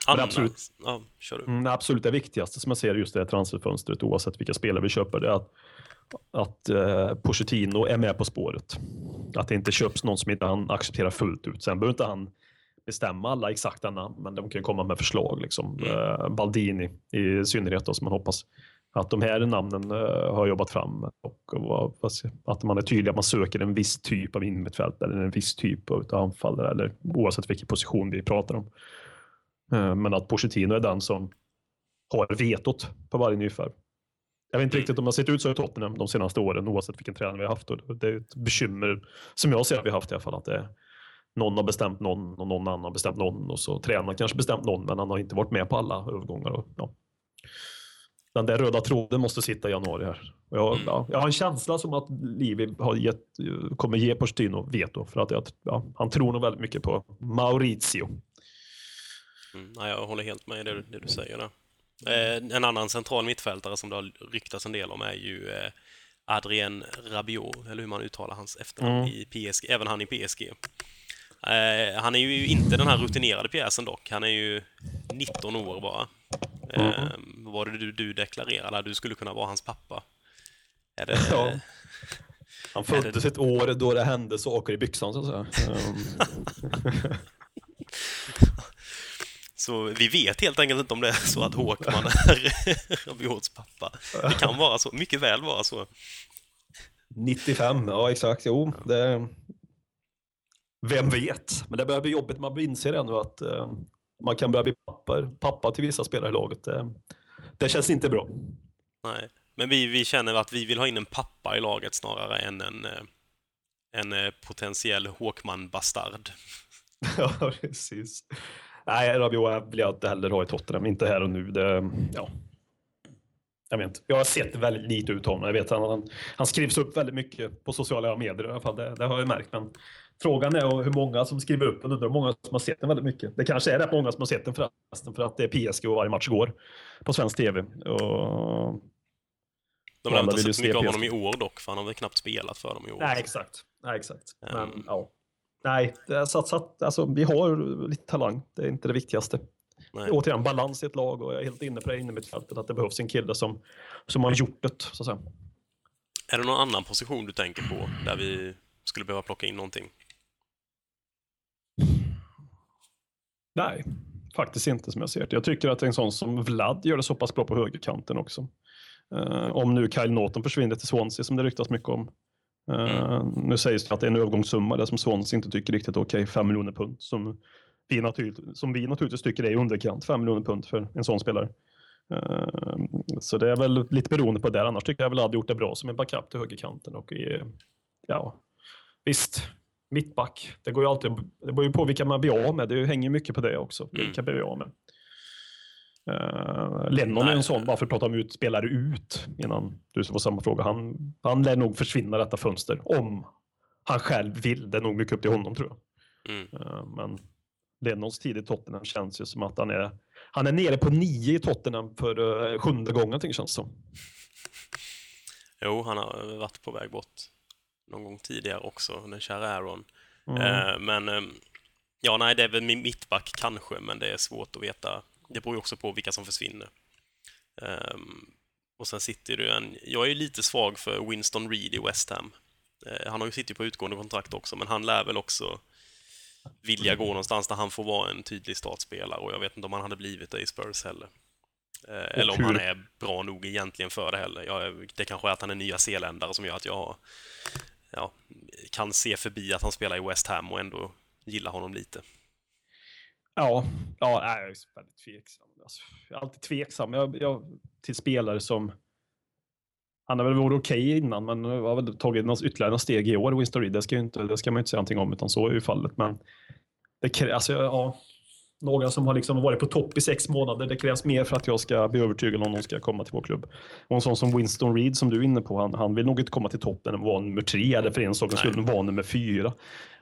Anna, absolut, ja, kör du. Mm, absolut det viktigaste som jag ser just det transferfönstret, oavsett vilka spelare vi köper, det är att att eh, Pochettino är med på spåret. Att det inte köps någon som inte han accepterar fullt ut. Sen behöver inte han bestämma alla exakta namn, men de kan komma med förslag. Liksom. Mm. Eh, Baldini i synnerhet, då, som man hoppas. Att de här namnen eh, har jobbat fram och, att man är tydlig att man söker en viss typ av innermittfältare eller en viss typ av anfallare, eller oavsett vilken position vi pratar om. Eh, men att Pochettino är den som har vetot på varje nyförvärv. Jag vet inte riktigt om det har sett ut så i Tottenham de senaste åren oavsett vilken tränare vi har haft. Det är ett bekymmer som jag ser att vi har haft i alla fall. Att det någon har bestämt någon och någon annan har bestämt någon och så tränaren kanske bestämt någon men han har inte varit med på alla övergångar. Och, ja. Den där röda tråden måste sitta i januari här. Jag, mm. ja, jag har en känsla som att Livi har gett, kommer ge Pochettino veto för att jag, ja, han tror nog väldigt mycket på Maurizio. Mm, jag håller helt med i det, det du säger där. Eh, en annan central mittfältare som det har ryktats en del om är ju eh, Adrien Rabiot, eller hur man uttalar hans efternamn mm. i PSG, även han i PSG. Eh, han är ju inte den här rutinerade pjäsen dock, han är ju 19 år bara. Mm. Var det du, du deklarerade, att du skulle kunna vara hans pappa? Är det, ja. Han föddes ett år då det hände saker i byxan så att säga. [LAUGHS] Så vi vet helt enkelt inte om det är så att Håkman är [LAUGHS] Rabiots pappa. Det kan vara så, mycket väl vara så. 95, ja exakt. Jo, det... Vem vet? Men det börjar bli jobbigt. Man inser ändå att eh, man kan börja bli pappa, pappa till vissa spelare i laget. Det, det känns inte bra. Nej, men vi, vi känner att vi vill ha in en pappa i laget snarare än en, eh, en eh, potentiell Håkman-bastard. [LAUGHS] ja, precis. Nej, Rabiot vill jag inte heller ha i Tottenham. Inte här och nu. Det, ja. Jag vet inte. Jag har sett väldigt lite ut honom. Jag vet han, han, han skrivs upp väldigt mycket på sociala medier i alla fall. Det, det har jag märkt. Men frågan är hur många som skriver upp den. Undrar hur många som har sett den väldigt mycket. Det kanske är rätt många som har sett den förresten. För att det är PSG och varje match går på svensk tv. Och... De har inte sett mycket av honom i år dock, för han har väl knappt spelat för dem i år. Nej, exakt. Nej, exakt. Men, um... ja. Nej, så, alltså, vi har lite talang. Det är inte det viktigaste. Nej. Återigen, balans i ett lag och jag är helt inne på det inne fältet att det behövs en kille som, som har gjort det, så att säga. Är det någon annan position du tänker på där vi skulle behöva plocka in någonting? Nej, faktiskt inte som jag ser det. Jag tycker att en sån som Vlad gör det så pass bra på högerkanten också. Uh, om nu Kyle Norton försvinner till Swansea som det ryktas mycket om. Uh, mm. Nu sägs det att det är en övergångssumma där som Swansea inte tycker riktigt okej, okay, 5 miljoner pund. Som vi, naturligt, som vi naturligtvis tycker är i underkant, 5 miljoner pund för en sån spelare. Uh, så det är väl lite beroende på det. Annars tycker jag väl hade gjort det bra som en backup till högerkanten. Och i, ja, visst, mittback. Det går ju alltid, det beror ju på vilka man blir av med. Det hänger mycket på det också. Mm. Vilka blir vi av med? Uh, Lennon är en sån, bara för att prata om ut, spelare ut, innan du får samma fråga. Han, han lär nog försvinna detta fönster, om han själv vill. Det är nog mycket upp till honom tror jag. Mm. Uh, men Lennons tid i Tottenham känns ju som att han är, han är nere på nio i Tottenham för uh, sjunde gången, tycker känns som. Jo, han har varit på väg bort någon gång tidigare också, den kära Aaron. Mm. men ja, nej, det är väl mittback kanske, men det är svårt att veta det beror ju också på vilka som försvinner. Um, och sen sitter det en... Jag är ju lite svag för Winston Reed i West Ham. Uh, han har ju suttit på utgående kontrakt också, men han lär väl också vilja gå någonstans där han får vara en tydlig startspelare och jag vet inte om han hade blivit det i Spurs heller. Uh, eller om han är bra nog egentligen för det heller. Jag, det kanske är att han är nya zeeländare som gör att jag ja, kan se förbi att han spelar i West Ham och ändå gilla honom lite. Ja, ja jag är väldigt tveksam. Alltså, jag är alltid tveksam jag, jag, till spelare som... Han har väl varit okej okay innan, men har väl tagit något, ytterligare några steg i år, Winston Reed. Det ska, inte, det ska man inte säga någonting om, utan så är ju fallet. Men det, alltså, ja, några som har liksom varit på topp i sex månader. Det krävs mer för att jag ska bli övertygad om de ska komma till vår klubb. Och en sån som Winston Reed som du är inne på, han, han vill nog inte komma till toppen och vara nummer tre eller för en sak skulle vara nummer fyra.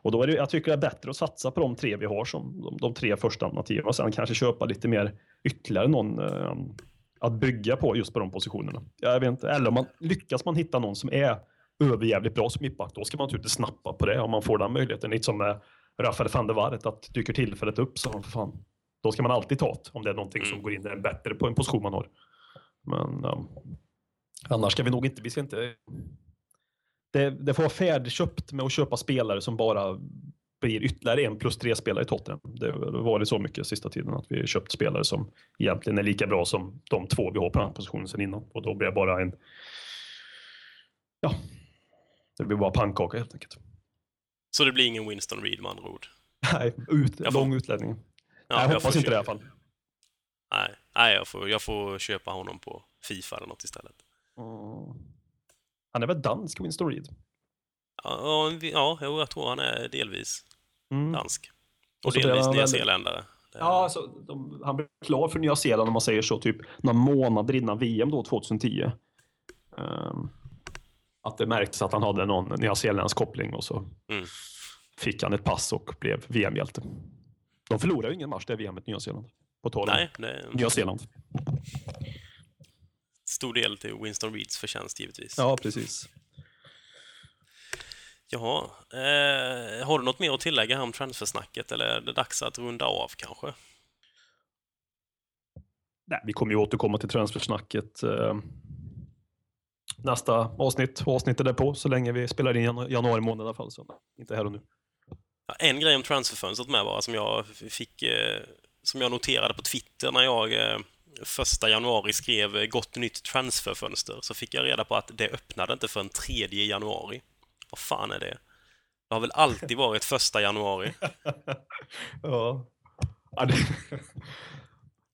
Och då är det, jag tycker det är bättre att satsa på de tre vi har som de, de tre första alternativen och sen kanske köpa lite mer ytterligare någon eh, att bygga på just på de positionerna. Jag vet inte, eller om man lyckas man hitta någon som är överjävligt bra som mittback, då ska man naturligtvis snappa på det om man får den möjligheten. Lite som med Rafael van der Vaart, att dyker tillfället upp så fan, då ska man alltid ta det om det är någonting som mm. går in där bättre på en position man har. Men um, annars ska vi nog inte, vi ska inte det, det får vara färdigköpt med att köpa spelare som bara blir ytterligare en plus tre spelare i Tottenham. Det har varit så mycket sista tiden att vi köpt spelare som egentligen är lika bra som de två vi har på den här positionen sedan innan. Och då blir det bara en... Ja, det blir bara pannkaka helt enkelt. Så det blir ingen Winston Reed med andra ord? Nej, ut, får... lång utlänning. Ja, jag, jag hoppas inte det i alla fall. Nej, nej jag, får, jag får köpa honom på Fifa eller något istället. Mm. Han är väl dansk, Winston Reed? Ja, ja jag tror han är delvis mm. dansk. Och, och delvis nyzeeländare. Ja, alltså, de, han blev klar för Nya Zeeland om man säger så, typ några månader innan VM då, 2010. Um, att det märktes att han hade någon nyzeeländsk koppling och så mm. fick han ett pass och blev VM-hjälte. De förlorade ju ingen match det VMet Nya Zeeland. På tal Nej, det... Nya Zeeland stor del till Winston Reeds förtjänst givetvis. Ja, precis. Jaha, eh, har du något mer att tillägga om transfersnacket eller är det dags att runda av kanske? Nej, vi kommer ju återkomma till transfersnacket eh, nästa avsnitt och avsnittet därpå så länge vi spelar in januari månad i alla fall. Så inte här och nu. Ja, en grej om transferfönstret med bara som jag fick eh, som jag noterade på Twitter när jag eh, första januari skrev eh, gott nytt transferfönster så fick jag reda på att det öppnade inte förrän 3 januari. Vad fan är det? Det har väl alltid [LAUGHS] varit första januari? ja.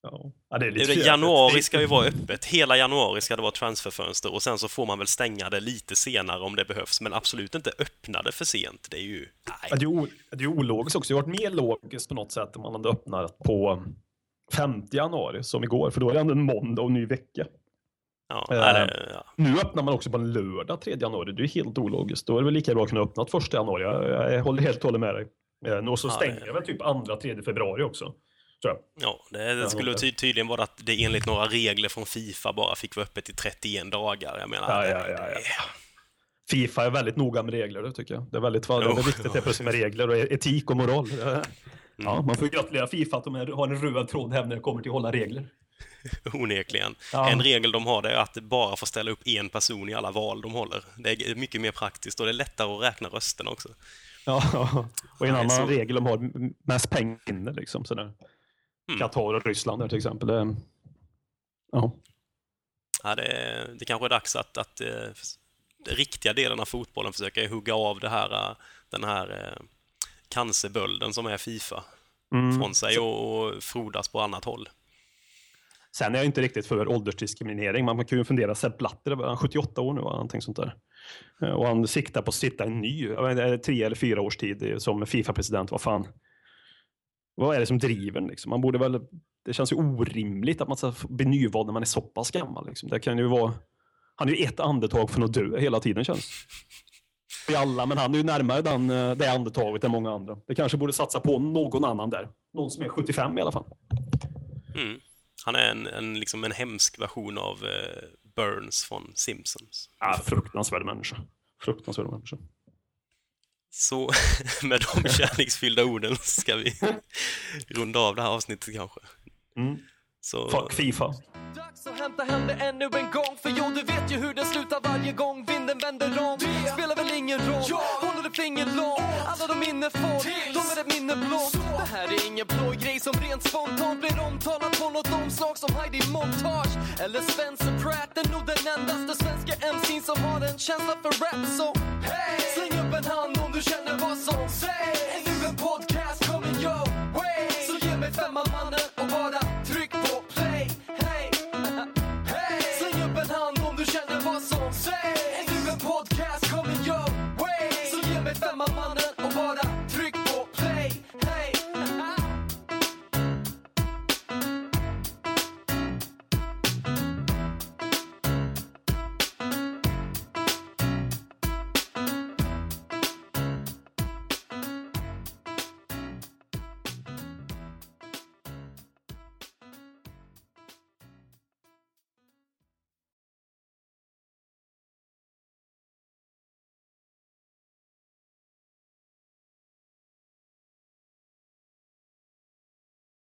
Ja. [LAUGHS] Ja. Det är lite januari ska ju vara öppet. Hela januari ska det vara transferfönster och sen så får man väl stänga det lite senare om det behövs, men absolut inte öppna det för sent. Det är ju... Nej. det, är o, det är ologiskt också. Det har varit mer logiskt på något sätt om man hade öppnat på 5 januari som igår, för då är det ändå en måndag och en ny vecka. Ja, Eh, det, ja. Nu öppnar man också på en lördag 3 januari. Det är helt ologiskt. Då är det väl lika bra att kunna öppna 1 januari. Jag, jag håller helt och hållet med dig. Eh, Och så Ja, stänger det- väl typ 2-3 februari också. Ja, det, skulle ty tydligen vara att det enligt några regler från Fifa bara fick vara öppet i 31 dagar. Jag menar, Ja, ja, ja, ja. Fifa är väldigt noga med regler, det tycker jag. Det är väldigt det är viktigt det är med regler och etik och moral. Mm. Ja, man får gratulera Fifa att de har en röd tråd här när det kommer till att hålla regler. [LAUGHS] onekligen. Ja. En regel de har är att bara få ställa upp en person i alla val de håller. Det är mycket mer praktiskt och det är lättare att räkna rösterna också. Ja, och en Nej, annan så- regel de har mest pengar liksom. Sådär. Mm. Qatar och Ryssland där till exempel. Det, ja. Ja, det, det kanske är dags att, att eh, den riktiga delen av fotbollen försöker hugga av det här, eh, den här eh, cancerbölden som är Fifa Mm. från sig och, och frodas på annat håll. Sen är jag inte riktigt för åldersdiskriminering. Man kan ju fundera, Sepp Blatter, är han 78 år nu, någonting sånt där. Eh, Och han siktar på att sitta en ny, är tre eller fyra års tid eh, som Fifa-president, vad fan. Vad är det som driver liksom? Man borde väl, det känns ju orimligt att man ska bli nyvald när man är så pass gammal. Liksom. Det kan ju vara, han är ju ett andetag från att dö hela tiden känns det. I alla, men han är ju närmare den, eh, det andetaget än många andra. Det kanske borde satsa på någon annan där. Någon som är 75 i alla fall. Mm. Han är en, en, liksom en hemsk version av eh, Burns från Simpsons. Ja, fruktansvärd människa. Fruktansvärd människa. Så [LAUGHS] med de [LAUGHS] kärleksfyllda orden ska vi [LAUGHS] runda av det här avsnittet kanske. Mm. Så, Fuck Fifa. Dags att hämta hem det ännu en gång För jo, du vet ju hur det slutar varje gång vinden vänder om. Det spelar väl ingen roll, håller du finger långt? Alla de minne får, de är ett minne blått Det här är ingen blå grej som rent spontant blir omtalat på något omslag som Heidi Montage Eller Spencer Pratt, är nog den endaste svenska MC'n som har en känsla för rap Så hey! släng upp en hand om du känner vad som sägs. Är nu en podcast